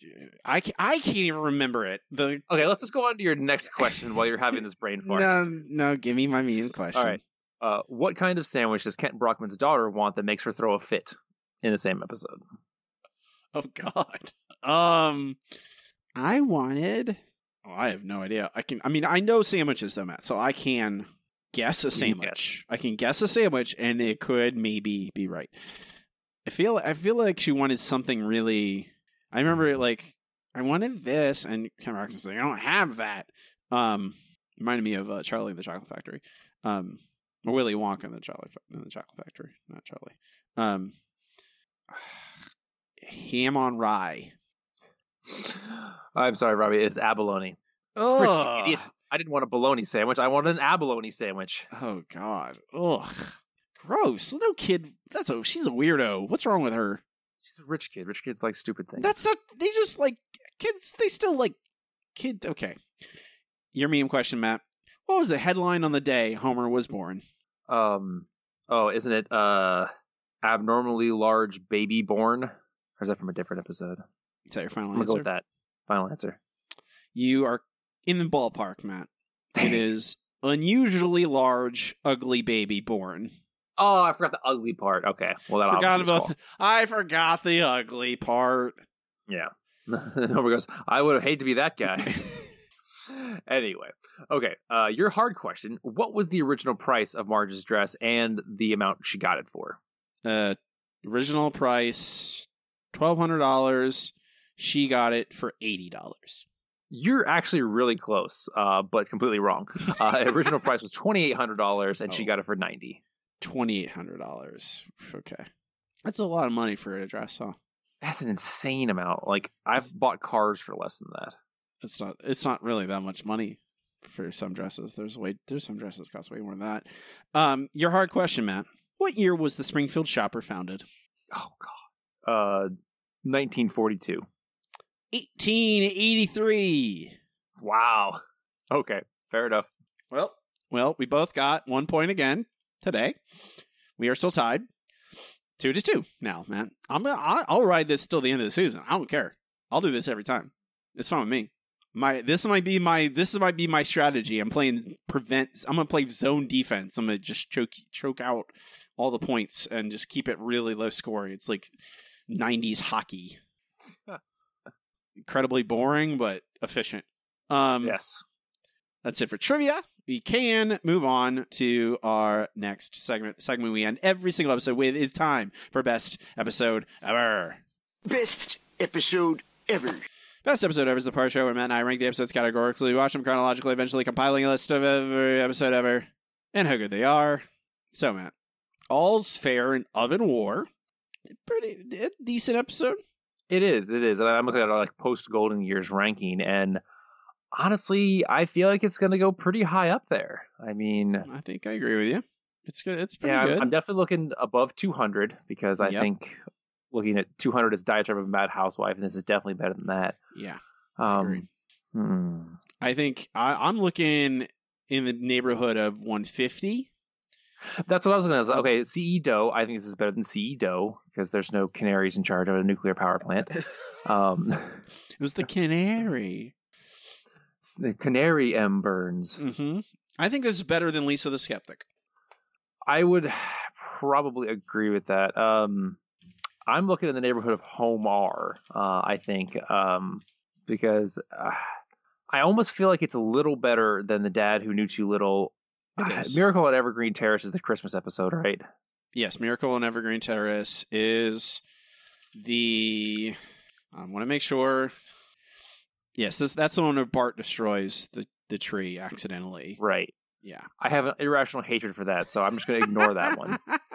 S1: I ca- I can't even remember it. The
S2: Okay, let's just go on to your next question while you're having this brain fart.
S1: no no. Give me my mean question.
S2: All right. Uh, what kind of sandwich does Kent Brockman's daughter want that makes her throw a fit in the same episode?
S1: Oh God. Um, I wanted. Oh, I have no idea. I can. I mean, I know sandwiches though, Matt. So I can guess a
S2: can
S1: sandwich. I can guess a sandwich, and it could maybe be right. I feel. I feel like she wanted something really. I remember like I wanted this, and Ken Roxon saying, "I don't have that." Um, reminded me of uh, Charlie and the Chocolate Factory. Um, Willy Wonka and the Chocolate Fa- in the Chocolate Factory, not Charlie. Um, ham on rye.
S2: I'm sorry, Robbie. It's abalone. Idiot. I didn't want a bologna sandwich. I wanted an abalone sandwich.
S1: Oh God. Ugh. Gross. No kid. That's a. She's a weirdo. What's wrong with her?
S2: She's a rich kid. Rich kids like stupid things.
S1: That's not. They just like kids. They still like kid. Okay. Your meme question, Matt. What was the headline on the day Homer was born?
S2: Um. Oh, isn't it uh abnormally large baby born? Or is that from a different episode?
S1: Is that your final
S2: I'm gonna go
S1: answer?
S2: with that. Final answer.
S1: You are in the ballpark, Matt. It is unusually large, ugly baby born.
S2: Oh, I forgot the ugly part. Okay. Well, that
S1: forgot about. The, I forgot the ugly part.
S2: Yeah. Homer goes, I would have hate to be that guy. anyway, okay. Uh, your hard question: What was the original price of Marge's dress and the amount she got it for?
S1: Uh, original price twelve hundred dollars. She got it for eighty dollars.
S2: You're actually really close, uh, but completely wrong. Uh, original price was twenty eight hundred dollars, and she
S1: Oh.
S2: got it for ninety.
S1: Twenty eight hundred dollars. Okay, that's a lot of money for a dress, huh?
S2: That's an insane amount. Like I've bought cars for less than that.
S1: It's not. It's not really that much money for some dresses. There's way. There's some dresses cost way more than that. Um, your hard question, Matt. What year was the Springfield Shopper founded?
S2: Oh God. Uh, nineteen forty two.
S1: 1883.
S2: Wow. Okay, fair enough.
S1: Well, well, we both got one point again today. We are still tied, two to two now, man. I'm gonna, I'll ride this till the end of the season. I don't care. I'll do this every time. It's fine with me. My this might be my this might be my strategy. I'm playing prevent. I'm gonna play zone defense. I'm gonna just choke choke out all the points and just keep it really low scoring. It's like 90s hockey. Incredibly boring, but efficient. Um,
S2: yes.
S1: That's it for trivia. We can move on to our next segment. The segment we end every single episode with is time for best episode ever.
S15: Best episode ever.
S1: Best episode ever is the part show where Matt and I rank the episodes categorically, watch them chronologically, eventually compiling a list of every episode ever and how good they are. So, Matt, all's fair in Oven War. Pretty a decent episode.
S2: It is. It is. And I'm looking at our like post Golden Years ranking, and honestly, I feel like it's going to go pretty high up there. I mean,
S1: I think I agree with you. It's good. It's pretty
S2: yeah,
S1: good.
S2: I'm definitely looking above 200 because I
S1: Yep.
S2: think looking at 200 as Diatribe of a Mad Housewife, and this is definitely better than that.
S1: yeah.
S2: Um, hmm.
S1: I think I, I'm looking in the neighborhood of 150.
S2: That's what I was going to say. Okay, C.E. D'oh, I think this is better than C.E. D'oh because there's no canaries in charge of a nuclear power plant. um,
S1: It was the canary.
S2: the canary M Burns.
S1: hmm I think this is better than Lisa the Skeptic.
S2: I would probably agree with that. Um, I'm looking in the neighborhood of HOMR. Uh, I think um, because uh, I almost feel like it's a little better than the dad who knew too little. Uh. Miracle at Evergreen Terrace is the Christmas episode, right?
S1: Yes, Miracle on Evergreen Terrace is the. I want to make sure. Yes, this that's the one where Bart destroys the, the tree accidentally.
S2: Right.
S1: Yeah.
S2: I have an irrational hatred for that, so I'm just going to ignore that one.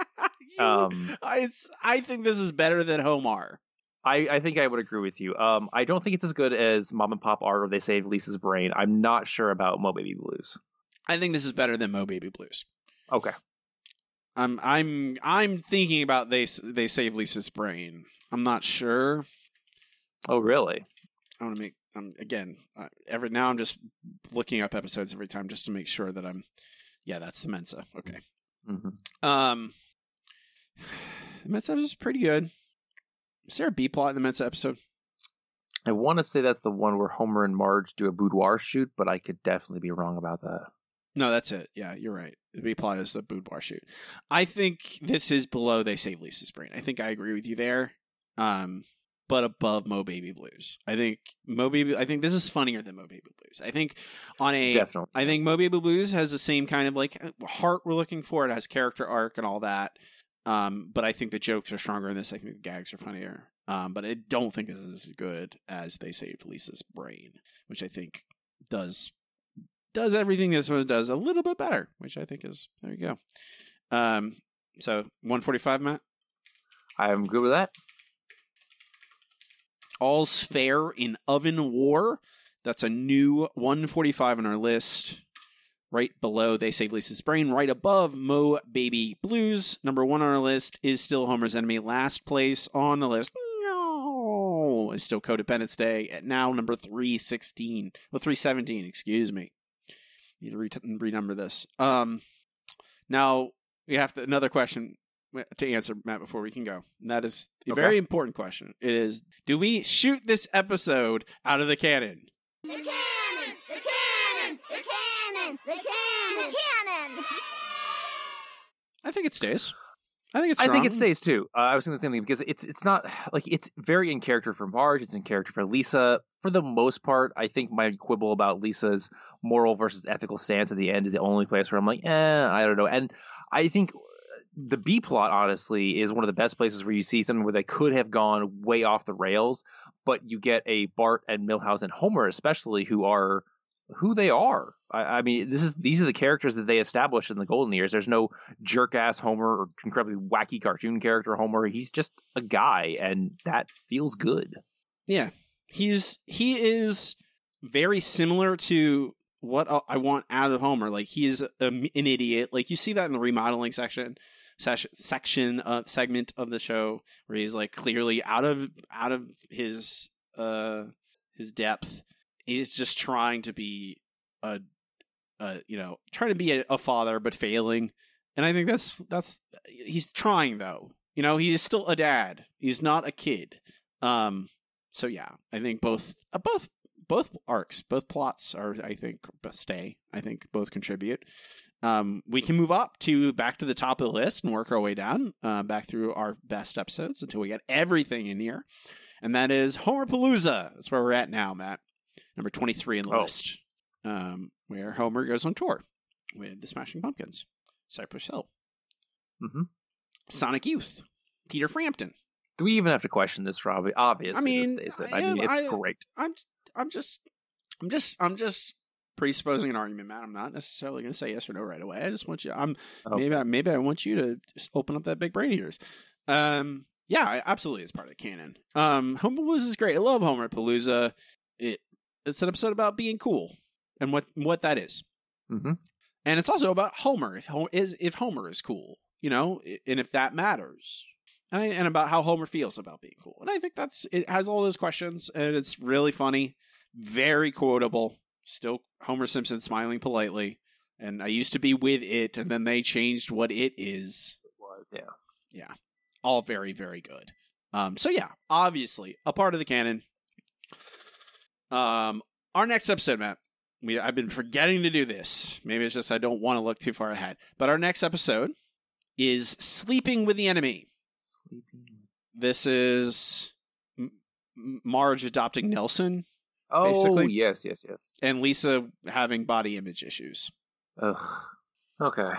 S2: Um,
S1: I, it's, I think this is better than HOMR.
S2: I, I think I would agree with you. Um, I don't think it's as good as Mom and Pop Art or They Save Lisa's Brain. I'm not sure about Moe Baby Blues.
S1: I think this is better than Moe Baby Blues.
S2: Okay.
S1: I'm I'm I'm thinking about they they save Lisa's brain. I'm not sure.
S2: Oh, really?
S1: I want to make um, again uh, every now I'm just looking up episodes every time just to make sure that I'm Yeah, that's the Mensa. Okay.
S2: Mm-hmm.
S1: Um, the Mets episode is pretty good. Is there a B plot in the Mets episode?
S2: I want to say that's the one where Homer and Marge do a boudoir shoot, but I could definitely be wrong about that.
S1: No, that's it. Yeah, you're right. The B plot is the boudoir shoot. I think this is below They Save Lisa's Brain. I think I agree with you there. Um, but above Moe Baby Blues. I think Moe Baby. I think this is funnier than Moe Baby Blues. I think on a.
S2: Definitely.
S1: I think Moe Baby Blues has the same kind of like heart we're looking for. It has character arc and all that. Um, but I think the jokes are stronger in this. I think the gags are funnier. Um, but I don't think it's as good as They Saved Lisa's Brain, which I think does does everything this one does a little bit better, which I think is there you go. Um, so 145, Matt.
S2: I'm good with that.
S1: All's fair in Oven War. That's a new 145 on our list. Right below They Save Lisa's Brain. Right above Moe Baby Blues. Number one on our list is still Homer's Enemy. Last place on the list. No, is still Co-Dependents' Day at now number 316. Well, 317, excuse me. You need to re- renumber this. Um, now we have to, another question to answer, Matt, before we can go. And that is a
S2: Okay.
S1: very important question. It is: Do we shoot this episode out of the cannon?
S5: The cannon! The cannon! The cannon! The cannon! The cannon!
S1: I think it stays. I think it's.
S2: I think it stays too. Uh, I was thinking the same thing because it's it's not like it's very in character for Marge. It's in character for Lisa. For the most part, I think my quibble about Lisa's moral versus ethical stance at the end is the only place where I'm like, eh, I don't know. And I think the B plot, honestly, is one of the best places where you see something where they could have gone way off the rails, but you get a Bart and Milhouse and Homer, especially, who are who they are. I, I mean, this is these are the characters that they established in the golden years. There's no jerk ass Homer or incredibly wacky cartoon character Homer. He's just a guy, and that feels good.
S1: Yeah, he's he is very similar to what I- want out of Homer. Like he is a, an idiot. Like you see that in the remodeling section section of segment of the show where he's like clearly out of out of his uh his depth. He's just trying to be a, a you know trying to be a, a father but failing. And I think that's that's he's trying though. You know, he is still a dad. He's not a kid. Um so yeah, I think both uh, both both arcs, both plots are I think stay. I think both contribute. Um, we can move up to back to the top of the list and work our way down, uh, back through our best episodes until we get everything in here, and that is Homerpalooza. That's where we're at now, Matt. Number twenty three in the
S2: Oh.
S1: list, um, where Homer goes on tour with the Smashing Pumpkins, Cypress Hill,
S2: Mm-hmm.
S1: Sonic Youth, Peter Frampton.
S2: Do we even have to question this, Robbie? Obviously,
S1: I mean,
S2: this.
S1: I
S2: I mean, it's
S1: I-
S2: great.
S1: I'm I'm just I'm just I'm just presupposing an argument, Matt. I'm not necessarily going to say yes or no right away. I just want you. I'm
S2: Okay.
S1: maybe I, maybe I want you to just open up that big brain of yours. Um, yeah, absolutely, it's part of the canon. Um, Homerpalooza is great. I love Homerpalooza. It it's an episode about being cool and what what that is,
S2: Mm-hmm.
S1: and it's also about Homer. If Homer is if Homer is cool, you know, and if that matters. And, I, and about how Homer feels about being cool. And I think that's it has all those questions and it's really funny, very quotable. Still Homer Simpson smiling politely. And I used to be with it and then they changed what it is.
S2: Was yeah.
S1: Yeah. All very, very good. Um, so yeah, obviously a part of the canon. Um, our next episode, Matt. We I've been forgetting to do this. Maybe it's just I don't want to look too far ahead. But our next episode is Sleeping with the Enemy. Sleeping. This is Marge adopting Nelson
S2: Oh,
S1: Basically.
S2: yes, yes, yes.
S1: and Lisa having body image issues.
S2: Ugh. Okay.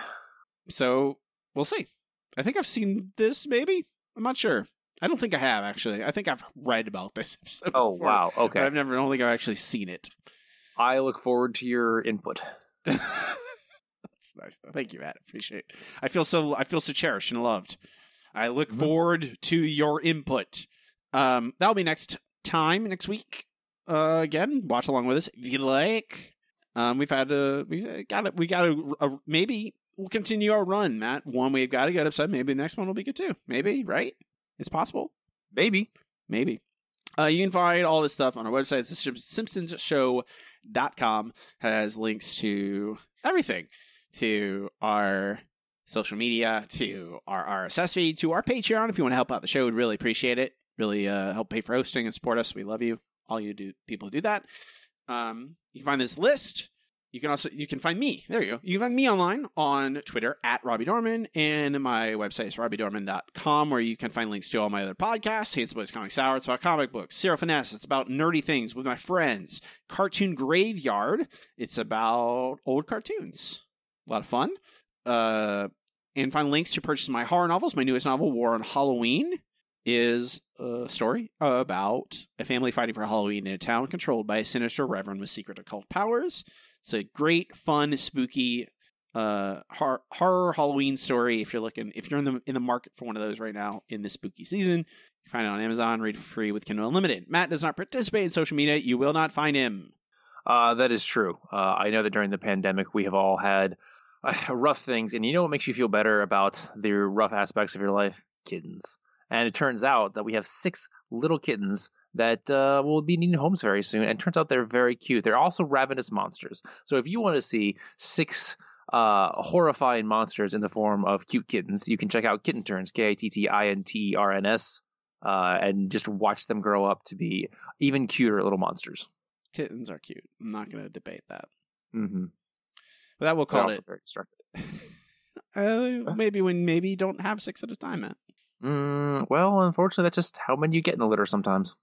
S1: So we'll see. I think I've seen this. Maybe I'm not sure. I don't think I have actually. I think I've read about this. episode
S2: Oh
S1: before,
S2: wow.
S1: but
S2: Okay.
S1: I've never. I don't think I've actually seen it.
S2: I look forward to your input.
S1: That's nice. Thank you, Matt. Appreciate. It. I feel so. I feel so cherished and loved. I look
S2: Mm-hmm.
S1: forward to your input. Um, that'll be next time next week. Uh, again, watch along with us if you like. Um, we've had a we got it. We got a, a maybe we'll continue our run, Matt. One we've got a good episode. Maybe the next one will be good too. Maybe right? It's possible.
S2: Maybe.
S1: Maybe. Uh, you can find all this stuff on our website. It's simpsonsshow.com. Has links to everything. to our social media, to our RSS feed, to our Patreon. If you want to help out the show, we'd really appreciate it. Really uh, help pay for hosting and support us. We love you. All you do people who do that. Um, you can find this list. You can also you can find me. There you go. You can find me online on Twitter at Robbie Dorman, and my website is robbiedorman.com, where you can find links to all my other podcasts. Hates Boys Comic Sour. It's about comic books. Zero Finesse. It's about nerdy things with my friends. Cartoon Graveyard. It's about old cartoons. A lot of fun. Uh, and find links to purchase my horror novels. My newest novel, War on Halloween, is a story about a family fighting for Halloween in a town controlled by a sinister reverend with secret occult powers. It's a great, fun, spooky uh horror, horror Halloween story. If you're looking, if you're in the in the market for one of those right now in this spooky season, you find it on Amazon. Read free with Kindle Unlimited. Matt does not participate in social media. You will not find him.
S2: Uh, that is true. Uh, I know that during the pandemic, we have all had uh, rough things, and you know what makes you feel better about the rough aspects of your life? Kittens. And it turns out that we have six little kittens that uh, will be needing homes very soon. And turns out they're very cute. They're also ravenous monsters. So if you want to see six uh, horrifying monsters in the form of cute kittens, you can check out Kitten Turns, K I T T I N T R N S, uh, and just watch them grow up to be even cuter little monsters.
S1: Kittens are cute. I'm not going to debate that.
S2: Mm-hmm.
S1: But that will call it.
S2: very.
S1: Uh, maybe when maybe you don't have six at a time, Matt.
S2: Mm, well, unfortunately, that's just how many you get in a litter sometimes.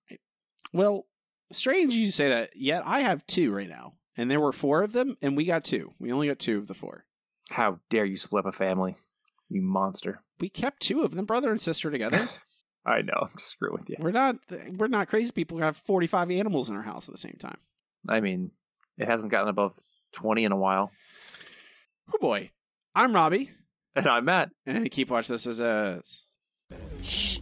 S1: Well, strange you say that. Yet I have two right now, and there were four of them, and we got two. We only got two of the four.
S2: How dare you split up a family, you monster!
S1: We kept two of them, brother and sister, together.
S2: I know. I'm just screwing with you.
S1: we're not we're not crazy people who have forty five animals in our house at the same time.
S2: I mean, it hasn't gotten above twenty in a while.
S1: Oh boy, I'm Robbie,
S2: And I'm Matt.
S1: and keep watching this as a.
S13: Shh.